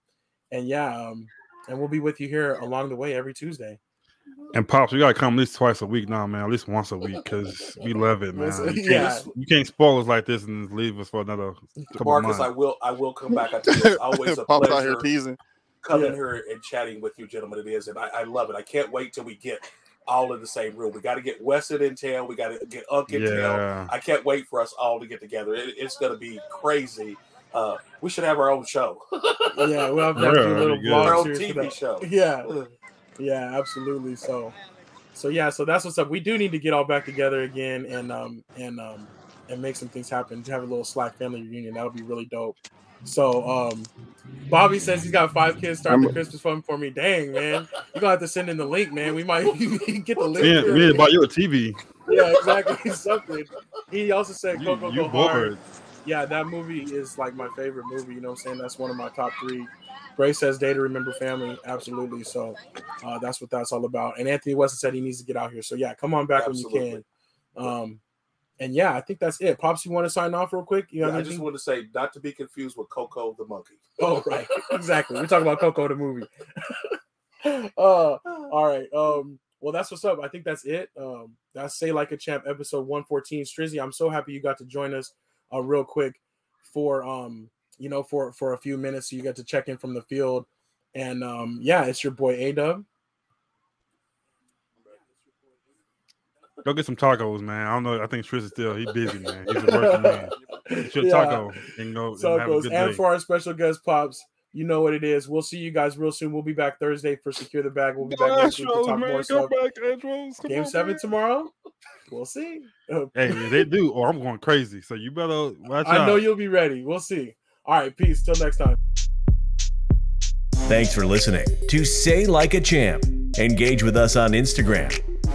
and yeah, um, and we'll be with you here along the way every Tuesday. Mm-hmm. And pops, we gotta come at least twice a week now, man. At least once a week, because we love it, man. Listen, You yeah. can't, you can't spoil us like this and leave us for another couple Marcus, I months. will I will come back. I tell you, it's always a Pops out here pleasure teasing. coming Yeah. here and chatting with you, gentlemen. It is, and I, I love it. I can't wait till we get all in the same room. We got to get Weston in town. We got to get Unk in town. I can't wait for us all to get together. It, it's going to be crazy. Uh, we should have our own show, Yeah, we'll have to Yeah, a little be our own TV show. Yeah, yeah, absolutely. So, so yeah, so that's what's up. We do need to get all back together again and um and um and make some things happen. To have a little Slack family reunion, that would be really dope. So, um, Bobby says he's got five kids starting the Christmas fun for me. Dang, man, you gonna have to send in the link, man. We might get the link. we, we need to buy you a TV. yeah, exactly. Something. He also said You, Coco you Go Hard bored. Yeah, that movie is like my favorite movie. You know what I'm saying? That's one of my top three. Grace says Day to Remember Family. Absolutely. So uh, that's what that's all about. And Anthony Weston said he needs to get out here. So yeah, come on back when you can. Um, and yeah, I think that's it. Pops, you want to sign off real quick? You Yeah, I anything? just want to say not to be confused with Coco the monkey. Oh, right. exactly. We're talking about Coco the movie. uh, all right. Um, well, that's what's up. I think that's it. Um, that's Say Like a Champ episode 114. Strizzy, I'm so happy you got to join us uh real quick for um, you know, for for a few minutes. So you get to check in from the field. And um, yeah, it's your boy A Dub. Go get some tacos, man. I don't know. I think Trish is still he's busy, man. He's a working man. Get your Yeah. taco and go and have a Tacos. good And day. for our special guest pops, You know what it is. We'll see you guys real soon. We'll be back Thursday for Secure the Bag. We'll be back next week to talk man, more come stuff. back, Astros. Game on, seven man. tomorrow. We'll see. Hey, they do, or I'm going crazy. So you better watch out. I know you'll be ready. We'll see. All right, peace. Till next time. Thanks for listening to Say Like a Champ. Engage with us on Instagram.